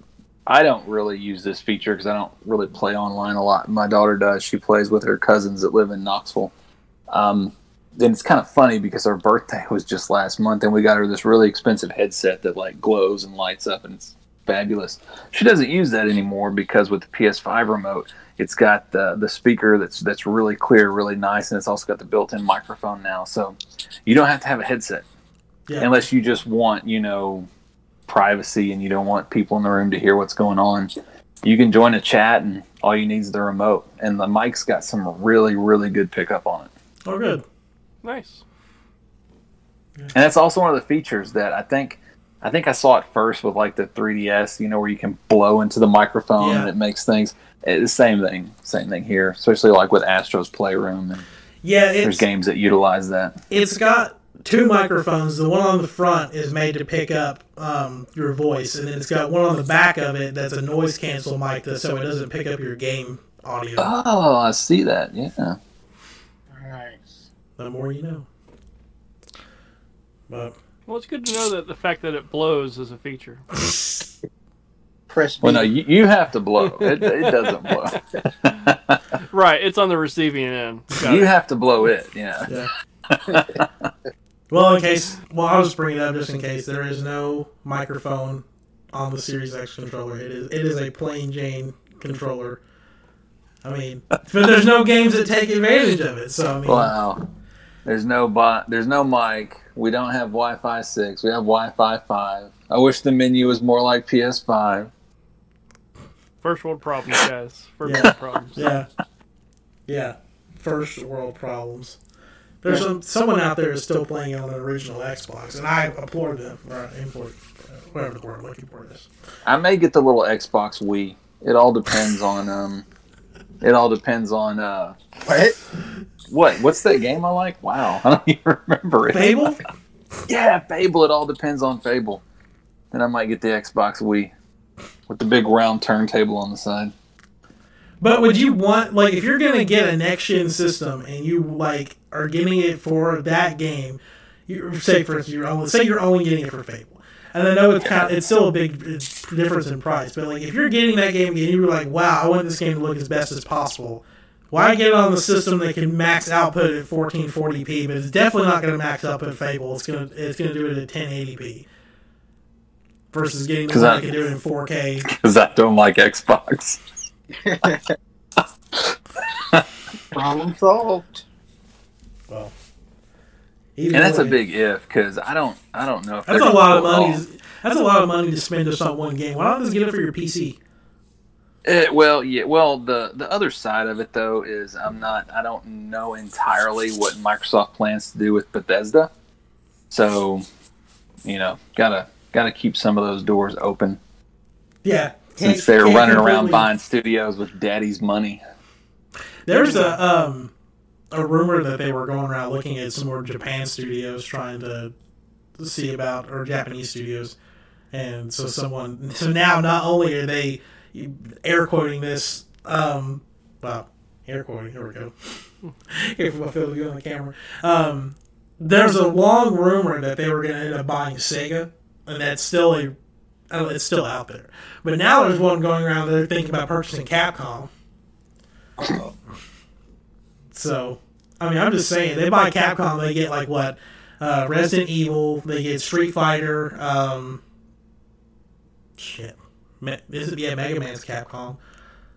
S4: I don't really use this feature because I don't really play online a lot. My daughter does. She plays with her cousins that live in Knoxville. Um, then it's kind of funny because her birthday was just last month, and we got her this really expensive headset that like glows and lights up, and it's fabulous. She doesn't use that anymore because with the PS5 remote, it's got the the speaker that's that's really clear, really nice, and it's also got the built-in microphone now. So you don't have to have a headset
S1: Yeah.
S4: unless you just want you know privacy and you don't want people in the room to hear what's going on you can join a chat and all you need is the remote and the mic's got some really really good pickup on it
S1: oh, good.
S2: Nice.
S4: and that's also one of the features that i think i think i saw it first with like the 3ds you know where you can blow into the microphone
S1: Yeah.
S4: and it makes things it's the same thing same thing here especially like with astro's playroom and
S1: Yeah,
S4: there's games that utilize that
S1: it's got two microphones. The one on the front is made to pick up um, your voice, and then it's got one on the back of it that's a noise cancel mic, that, so it doesn't pick up your game audio.
S4: oh i see that yeah
S3: Nice.
S1: The more you know. But
S2: Well, it's good to know that the fact that it blows is a feature.
S3: Press B.
S4: well no you, you have to blow it, it doesn't blow
S2: Right, it's on the receiving end. Got
S4: you
S2: it.
S4: have to blow it yeah
S1: yeah. well, in case, well, I'll just bring it up just in case there is no microphone on the Series X controller. It is it is a plain Jane controller. I mean, but there's no games that take advantage of it. So I mean,
S4: Wow. There's no bot. There's no mic. We don't have Wi-Fi six. We have Wi-Fi five. I wish the menu was more like PS5.
S2: First world problems, guys. First
S1: Yeah.
S2: world problems.
S1: Yeah. Yeah. First world problems. There's some someone out there is still playing on an original Xbox, and I applaud them. Or import, uh, whatever the word I'm looking for is.
S4: I may get the little Xbox Wii. It all depends on um. It all depends on uh.
S3: What?
S4: What? What's that game I like? Wow, I don't even remember it.
S1: Fable.
S4: Yeah, Fable. It all depends on Fable. Then I might get the Xbox Wii with the big round turntable on the side.
S1: But would you want like if you're gonna get a next gen system and you like are getting it for that game, you say for instance you're only say you're only getting it for Fable, and I know it's kind of, it's still a big difference in price, but like if you're getting that game and you're like wow I want this game to look as best as possible, why get it on the system that can max output at 1440p, but it's definitely not gonna max output at Fable. It's gonna it's gonna do it at 1080p. Versus getting the
S4: 'Cause
S1: one
S4: I-
S1: that can do it in 4K.
S4: Because I don't like Xbox.
S3: Problem solved.
S1: Well, either
S4: And that's a big if because I don't I don't know if
S1: That's a lot of money. That's a lot of money to spend just on one game. Why don't just get it for your PC?
S4: Eh, well, yeah. Well, the the other side of it though is I'm not. I don't know entirely what Microsoft plans to do with Bethesda. So, you know, gotta gotta keep some of those doors open
S1: Yeah,
S4: since
S1: Can't-
S4: they're
S1: can't
S4: running around
S1: completely-
S4: buying studios with daddy's money.
S1: There's a um a rumor that they were going around looking at some more Japan studios trying to see about or Japanese studios, and so someone so now not only are they air quoting this um well air quoting here we go careful I feel you on the camera um there's a long rumor that they were going to end up buying Sega and that's still a it's still out there but now there's one going around that they're thinking about purchasing Capcom so, I mean, I'm just saying, they buy Capcom, they get like what? Uh, Resident Evil, they get Street Fighter, um, shit. Me- is it, yeah, Mega Man's Capcom,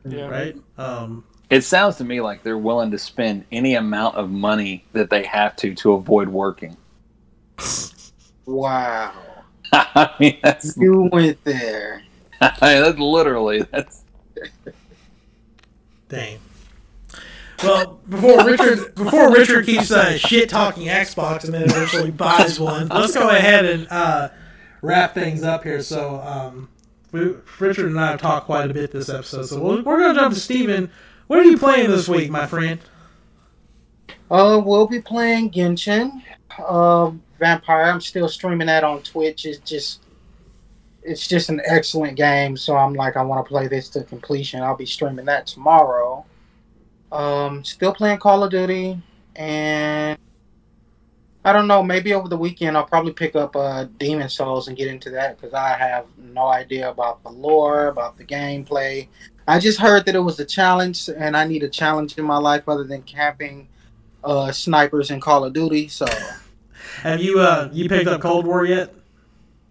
S2: Yeah.
S1: right? Um,
S4: It sounds to me like they're willing to spend any amount of money that they have to to avoid working.
S3: Wow.
S4: I mean, that's
S3: You went there.
S4: I mean, that's literally that's
S1: dang. Well, before Richard before Richard keeps uh, shit talking Xbox and then eventually buys one, let's go ahead and uh, wrap things up here. So, um, Richard and I talked quite a bit this episode, so we'll, we're going to jump to Steven. What are you playing this week, my friend?
S3: Uh, we'll be playing Genshin. Uh, Vampire. I'm still streaming that on Twitch. It's just, it's just an excellent game. So I'm like, I want to play this to completion. I'll be streaming that tomorrow. Um, still playing Call of Duty, and I don't know. Maybe over the weekend I'll probably pick up uh, Demon's Souls and get into that because I have no idea about the lore, about the gameplay. I just heard that it was a challenge, and I need a challenge in my life other than camping uh, snipers in Call of Duty. So
S1: Have you uh, you picked up Cold War yet?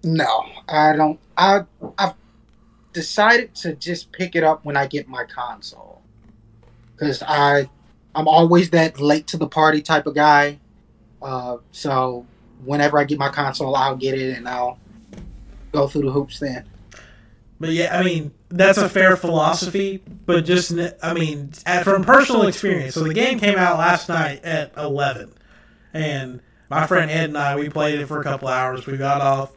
S3: no, I don't. I I've decided to just pick it up when I get my console because I I'm always that late to the party type of guy. Uh, so whenever I get my console, I'll get it and I'll go through the hoops then.
S1: But yeah, I mean that's a fair philosophy. But just I mean, at, from personal experience. So the game came out last night at eleven, and my friend Ed and I we played it for a couple hours. We got off.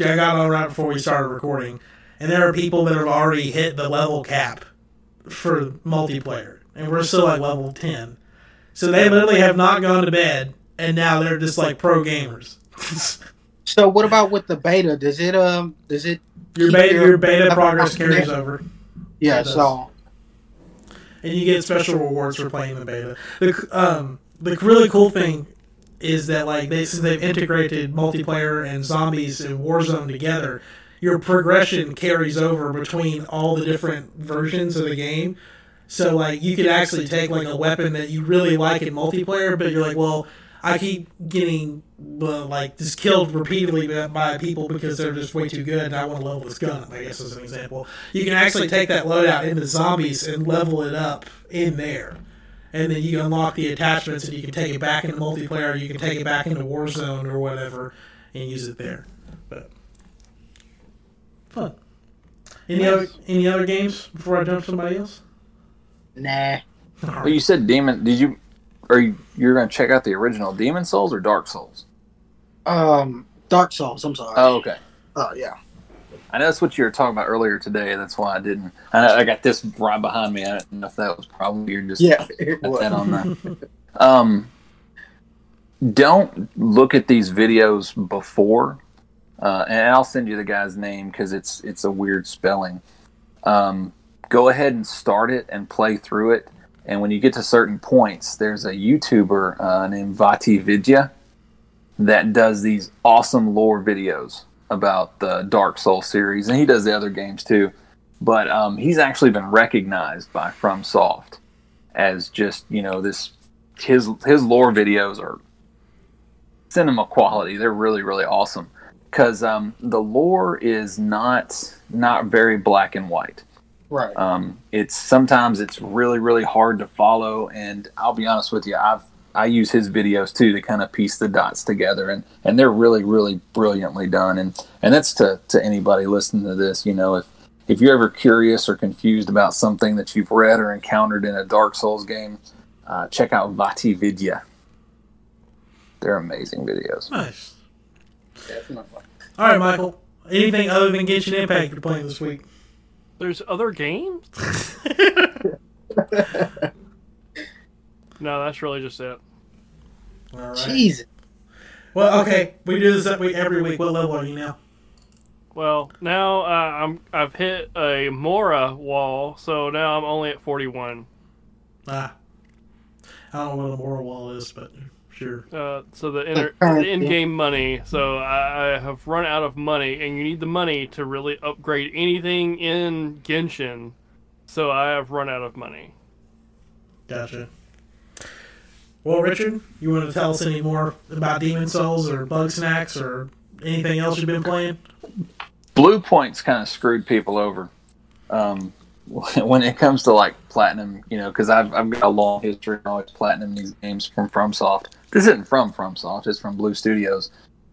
S1: I got on right before we started recording, and there are people that have already hit the level cap for multiplayer, and we're still at level ten. So they literally have not gone to bed, and now they're just like pro gamers.
S3: So what about with the beta? Does it um does it
S1: your beta,
S3: your-
S1: your beta progress carries over.
S3: yeah? So
S1: and you get special rewards for playing the beta. The um the really cool thing is that like they since they've integrated multiplayer and zombies and Warzone together, your progression carries over between all the different versions of the game. So like you could actually take like a weapon that you really like in multiplayer, but you're like, well, I keep getting uh, like just killed repeatedly by, by people because they're just way too good, and I want to level this gun up. I guess as an example, you can actually take that loadout into zombies and level it up in there, and then you unlock the attachments, and you can take it back into multiplayer. You can take it back into Warzone or whatever, and use it there. But fun. Any other any other games before I jump to somebody else?
S3: Nah.
S1: All
S4: Well, you said Demon. Did you? Are you? You're going to check out the original Demon's Souls or Dark Souls?
S3: Um, Dark Souls. I'm sorry.
S4: Oh, okay.
S3: Oh yeah.
S4: I know that's what you were talking about earlier today. That's why I didn't. I, I got this right behind me. I didn't know if that was probably you're just
S3: Yeah. It was.
S4: that on there. Um, don't look at these videos before, uh, and I'll send you the guy's name because it's it's a weird spelling. Um, go ahead and start it and play through it, and when you get to certain points, there's a YouTuber uh, named VaatiVidya that does these awesome lore videos about the Dark Souls series, and he does the other games too. But um, he's actually been recognized by FromSoft as just you know this his his lore videos are cinema quality. They're really really awesome because um, the lore is not not very black and white.
S3: Right.
S4: Um, it's sometimes it's really really hard to follow, and I'll be honest with you, I've I use his videos too to kind of piece the dots together, and and they're really really brilliantly done, and and that's to to anybody listening to this, you know, if if you're ever curious or confused about something that you've read or encountered in a Dark Souls game, uh, check out VaatiVidya. They're amazing videos.
S1: Nice.
S3: Definitely.
S1: All right, Michael. Anything other than Genshin Impact you're playing this week?
S2: There's other games? No, that's really just it.
S1: All right.
S3: Jesus.
S1: Well, okay. We do this every, every week. What level are you now?
S2: Well, now uh, I'm I've hit a Mora wall, so now I'm only at 41.
S1: Ah. I don't know what a Mora wall is, but sure.
S2: Uh, so the inner, the in-game money. So I, I have run out of money, and you need the money to really upgrade anything in Genshin. So I have run out of money.
S1: Gotcha. Well, Richard, you want to tell us any more about Demon's Souls or Bugsnax or anything else you've been playing?
S4: Bluepoint's kind of screwed people over um, when it comes to like platinum, you know, because I've, I've got a long history of always platinum these games from FromSoft. This isn't from FromSoft; it's from Blue Studios.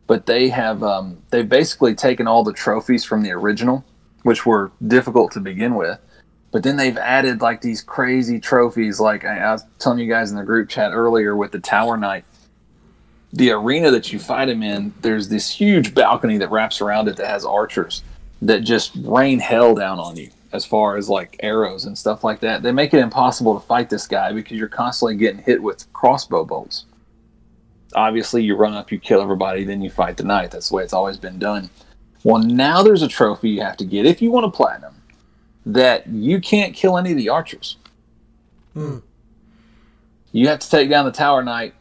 S4: But they have um, they've basically taken all the trophies from the original, which were difficult to begin with. But then they've added like these crazy trophies, like I, I was telling you guys in the group chat earlier with the Tower Knight the arena that you fight him in, there's this huge balcony that wraps around it that has archers that just rain hell down on you as far as like arrows and stuff like that. They make it impossible to fight this guy because you're constantly getting hit with crossbow bolts. Obviously, you run up, you kill everybody, then you fight the knight. That's the way it's always been done. Well, now there's a trophy you have to get if you want a platinum that you can't kill any of the archers.
S1: Hmm.
S4: You have to take down the tower knight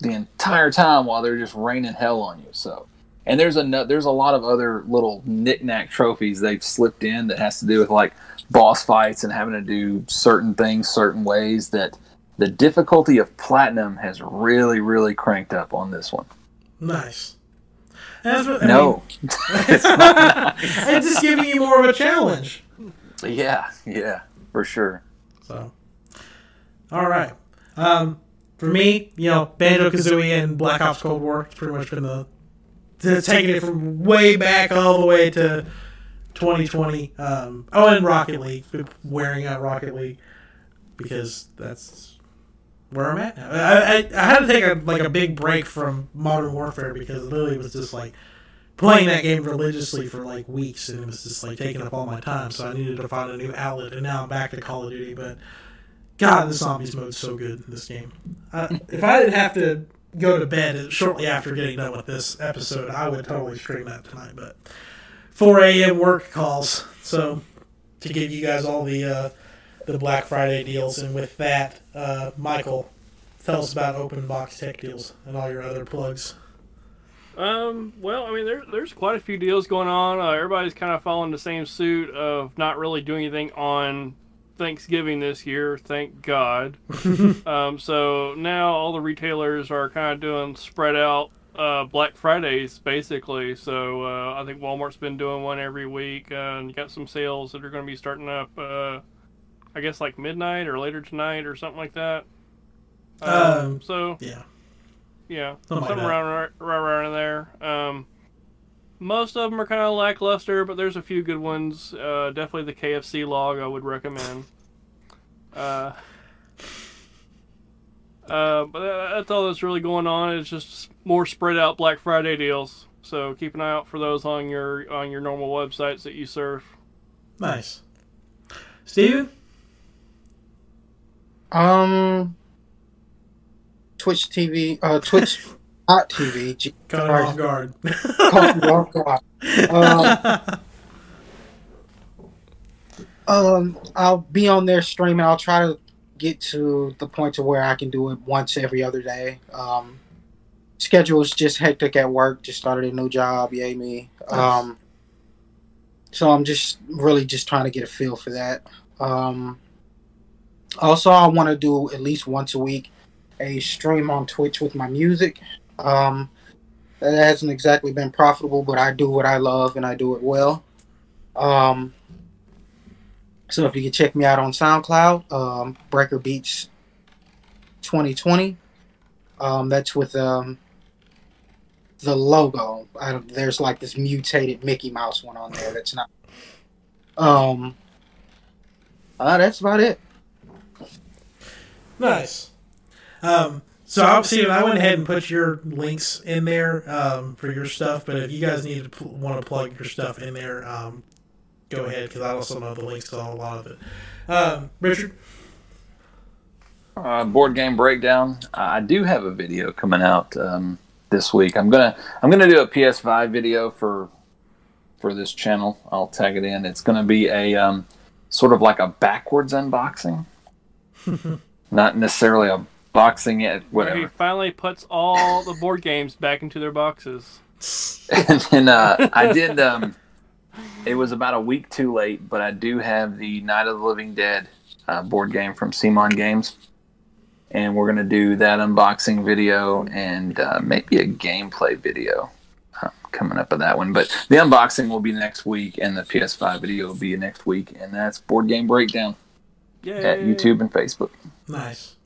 S4: the entire time while they're just raining hell on you. So, and there's a there's a lot of other little knickknack trophies they've slipped in that has to do with like boss fights and having to do certain things certain ways that the difficulty of platinum has really really cranked up on this one.
S1: Nice. What,
S4: no,
S1: mean, it's just giving you more of a challenge.
S4: yeah, yeah, for sure.
S1: So, all right. Um, for me, you know, Banjo Kazooie and Black Ops Cold War. It's pretty much been the to taking it from way back all the way to 2020. Um, oh, and Rocket League, wearing out Rocket League because that's where I'm at now. I, I, I had to take a like a big break from Modern Warfare because Lily was just like playing that game religiously for like weeks and it was just like taking up all my time. So I needed to find a new outlet, and now I'm back to Call of Duty, but. God, the zombies mode's so good in this game. If I didn't have to go to bed shortly after getting done with this episode, I would totally stream that tonight. But 4 a.m. work calls, so to give you guys all the uh, the Black Friday deals, and with that, uh, Michael, tell us about open box tech deals and all your other plugs.
S2: Um, well, I mean, there, there's quite a few deals going on. Uh, everybody's kind of following the same suit of not really doing anything on Thanksgiving this year, thank God. um, so now all the retailers are kind of doing spread out uh, Black Fridays, basically. So uh, I think Walmart's been doing one every week, uh, and you got some sales that are going to be starting up, uh, I guess, like midnight or later tonight or something like that. Um,
S1: Um,
S2: so
S1: Yeah,
S2: yeah,
S1: Something
S2: something around right, right around there. Um, most of them are kind of lackluster, but there's a few good ones. Uh, definitely the KFC log I would recommend. Uh, uh, but that's all that's really going on. It's just more spread out Black Friday deals. So keep an eye out for those on your on your normal websites that you surf.
S1: Nice. Steven?
S3: Um, Twitch TV, uh, Twitch hot TV. G-
S1: Caught off guard.
S3: Caught off guard. Um, um, I'll be on there streaming. I'll try to get to the point to where I can do it once every other day. Um, schedule's just hectic at work. Just started a new job. Yay me. Um, so I'm just really just trying to get a feel for that. Um, also, I want to do at least once a week a stream on Twitch with my music. Um, that hasn't exactly been profitable, but I do what I love and I do it well. Um, so if you can check me out on SoundCloud, um, Breaker Beats 2020. Um, that's with um, the logo. There's like this mutated Mickey Mouse one on there. That's not. Um. Uh, that's about it.
S1: Nice. Um, so obviously, I went ahead and put your links in there um, for your stuff. But if you guys need to pl- want to plug your stuff in there, um, go ahead because I also know the links to a lot of it. Um, Richard.
S4: Uh, board game breakdown. I do have a video coming out um, this week. I'm gonna I'm gonna do a PS5 video for for this channel. I'll tag it in. It's gonna be a um, sort of like a backwards unboxing, not necessarily a boxing it
S2: Where he finally puts all the board games back into their boxes.
S4: and then uh, I did. Um, it was about a week too late, but I do have the Night of the Living Dead uh, board game from Simon Games, and we're gonna do that unboxing video and uh, maybe a gameplay video uh, coming up of that one. But the unboxing will be next week, and the PS5 video will be next week, and that's Board Game Breakdown
S2: Yay.
S4: at YouTube and Facebook.
S1: Nice.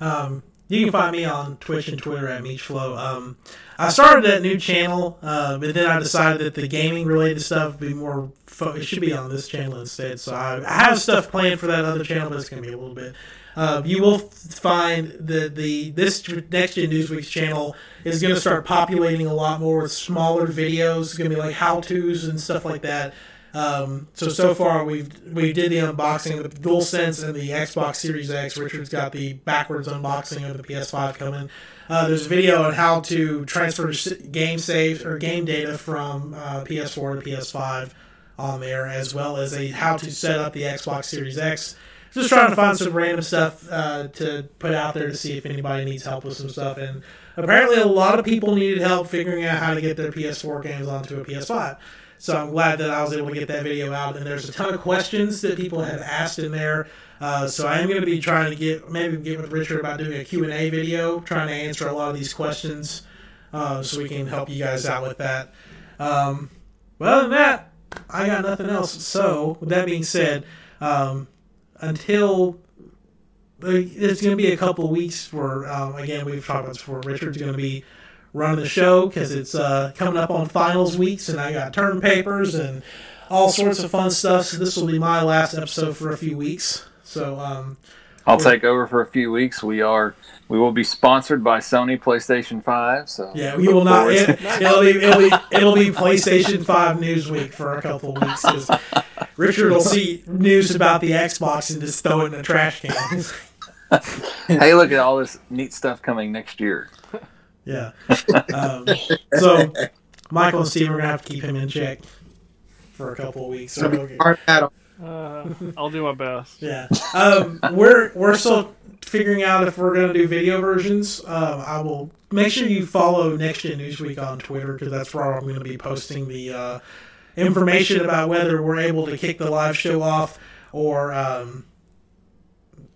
S1: Um, you can find me on Twitch and Twitter at MeechFlow. Um, I started that new channel, uh, but then I decided that the gaming related stuff be more. Fo- it should be on this channel instead. So I, I have stuff planned for that other channel, but it's to be a little bit. Uh, you will find that the this next gen News Week's channel is to start populating a lot more with smaller videos. It's to be like how tos and stuff like that. Um, so so far we've we did the unboxing of the DualSense and the Xbox Series X. Richard's got the backwards unboxing of the PS5 coming. Uh, there's a video on how to transfer game saves or game data from uh, PS4 to PS5 on there, as well as a how to set up the Xbox Series X. Just trying to find some random stuff uh, to put out there to see if anybody needs help with some stuff. And apparently, a lot of people needed help figuring out how to get their PS4 games onto a PS5. So I'm glad that I was able to get that video out. And there's a ton of questions that people have asked in there. Uh, so I am going to be trying to get maybe get with Richard about doing a Q&A video, trying to answer a lot of these questions, uh, so we can help you guys out with that. Um, but other than that, I got nothing else. So with that being said, um, until it's going to be a couple weeks for um, again we've talked about this before. Richard's going to be running the show because it's uh, coming up on finals weeks, and I got term papers and all sorts of fun stuff. So this will be my last episode for a few weeks. So um,
S4: I'll take over for a few weeks. We are we will be sponsored by Sony PlayStation Five. So
S1: yeah, we will not. It, it'll be it'll be it'll be PlayStation Five News Week for a couple of weeks. 'cause Richard will see news about the Xbox and just throw it in a trash can.
S4: hey, look at all this neat stuff coming next year.
S1: Yeah. Um, so Michael and Steve, we're gonna have to keep him in check for a couple of weeks. So we'll get-
S2: Uh, I'll do my best.
S1: yeah. Um, we're we're still figuring out if we're gonna do video versions. Um, I will make sure you follow Next Gen News Week on Twitter because that's where I'm gonna be posting the uh, information about whether we're able to kick the live show off or. Um,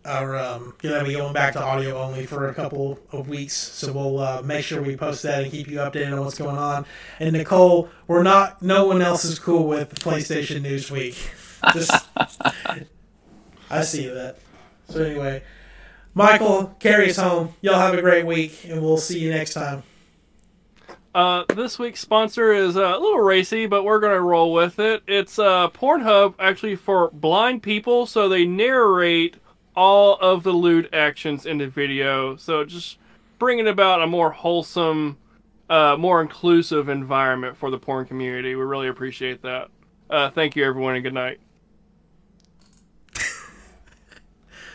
S1: or um, gonna be going back to audio only for a couple of weeks. So we'll uh, make sure we post that and keep you updated on what's going on. And Nicole, we're not. No one else is cool with PlayStation News Week. Just, I see that. So anyway, Michael, carry us home. Y'all have a great week, and we'll see you next time.
S2: Uh, this week's sponsor is uh, a little racy, but we're gonna roll with it. It's uh, Pornhub, actually for blind people, so they narrate all of the lewd actions in the video. So just bringing about a more wholesome, uh, more inclusive environment for the porn community. We really appreciate that. Uh, thank you, everyone, and good night.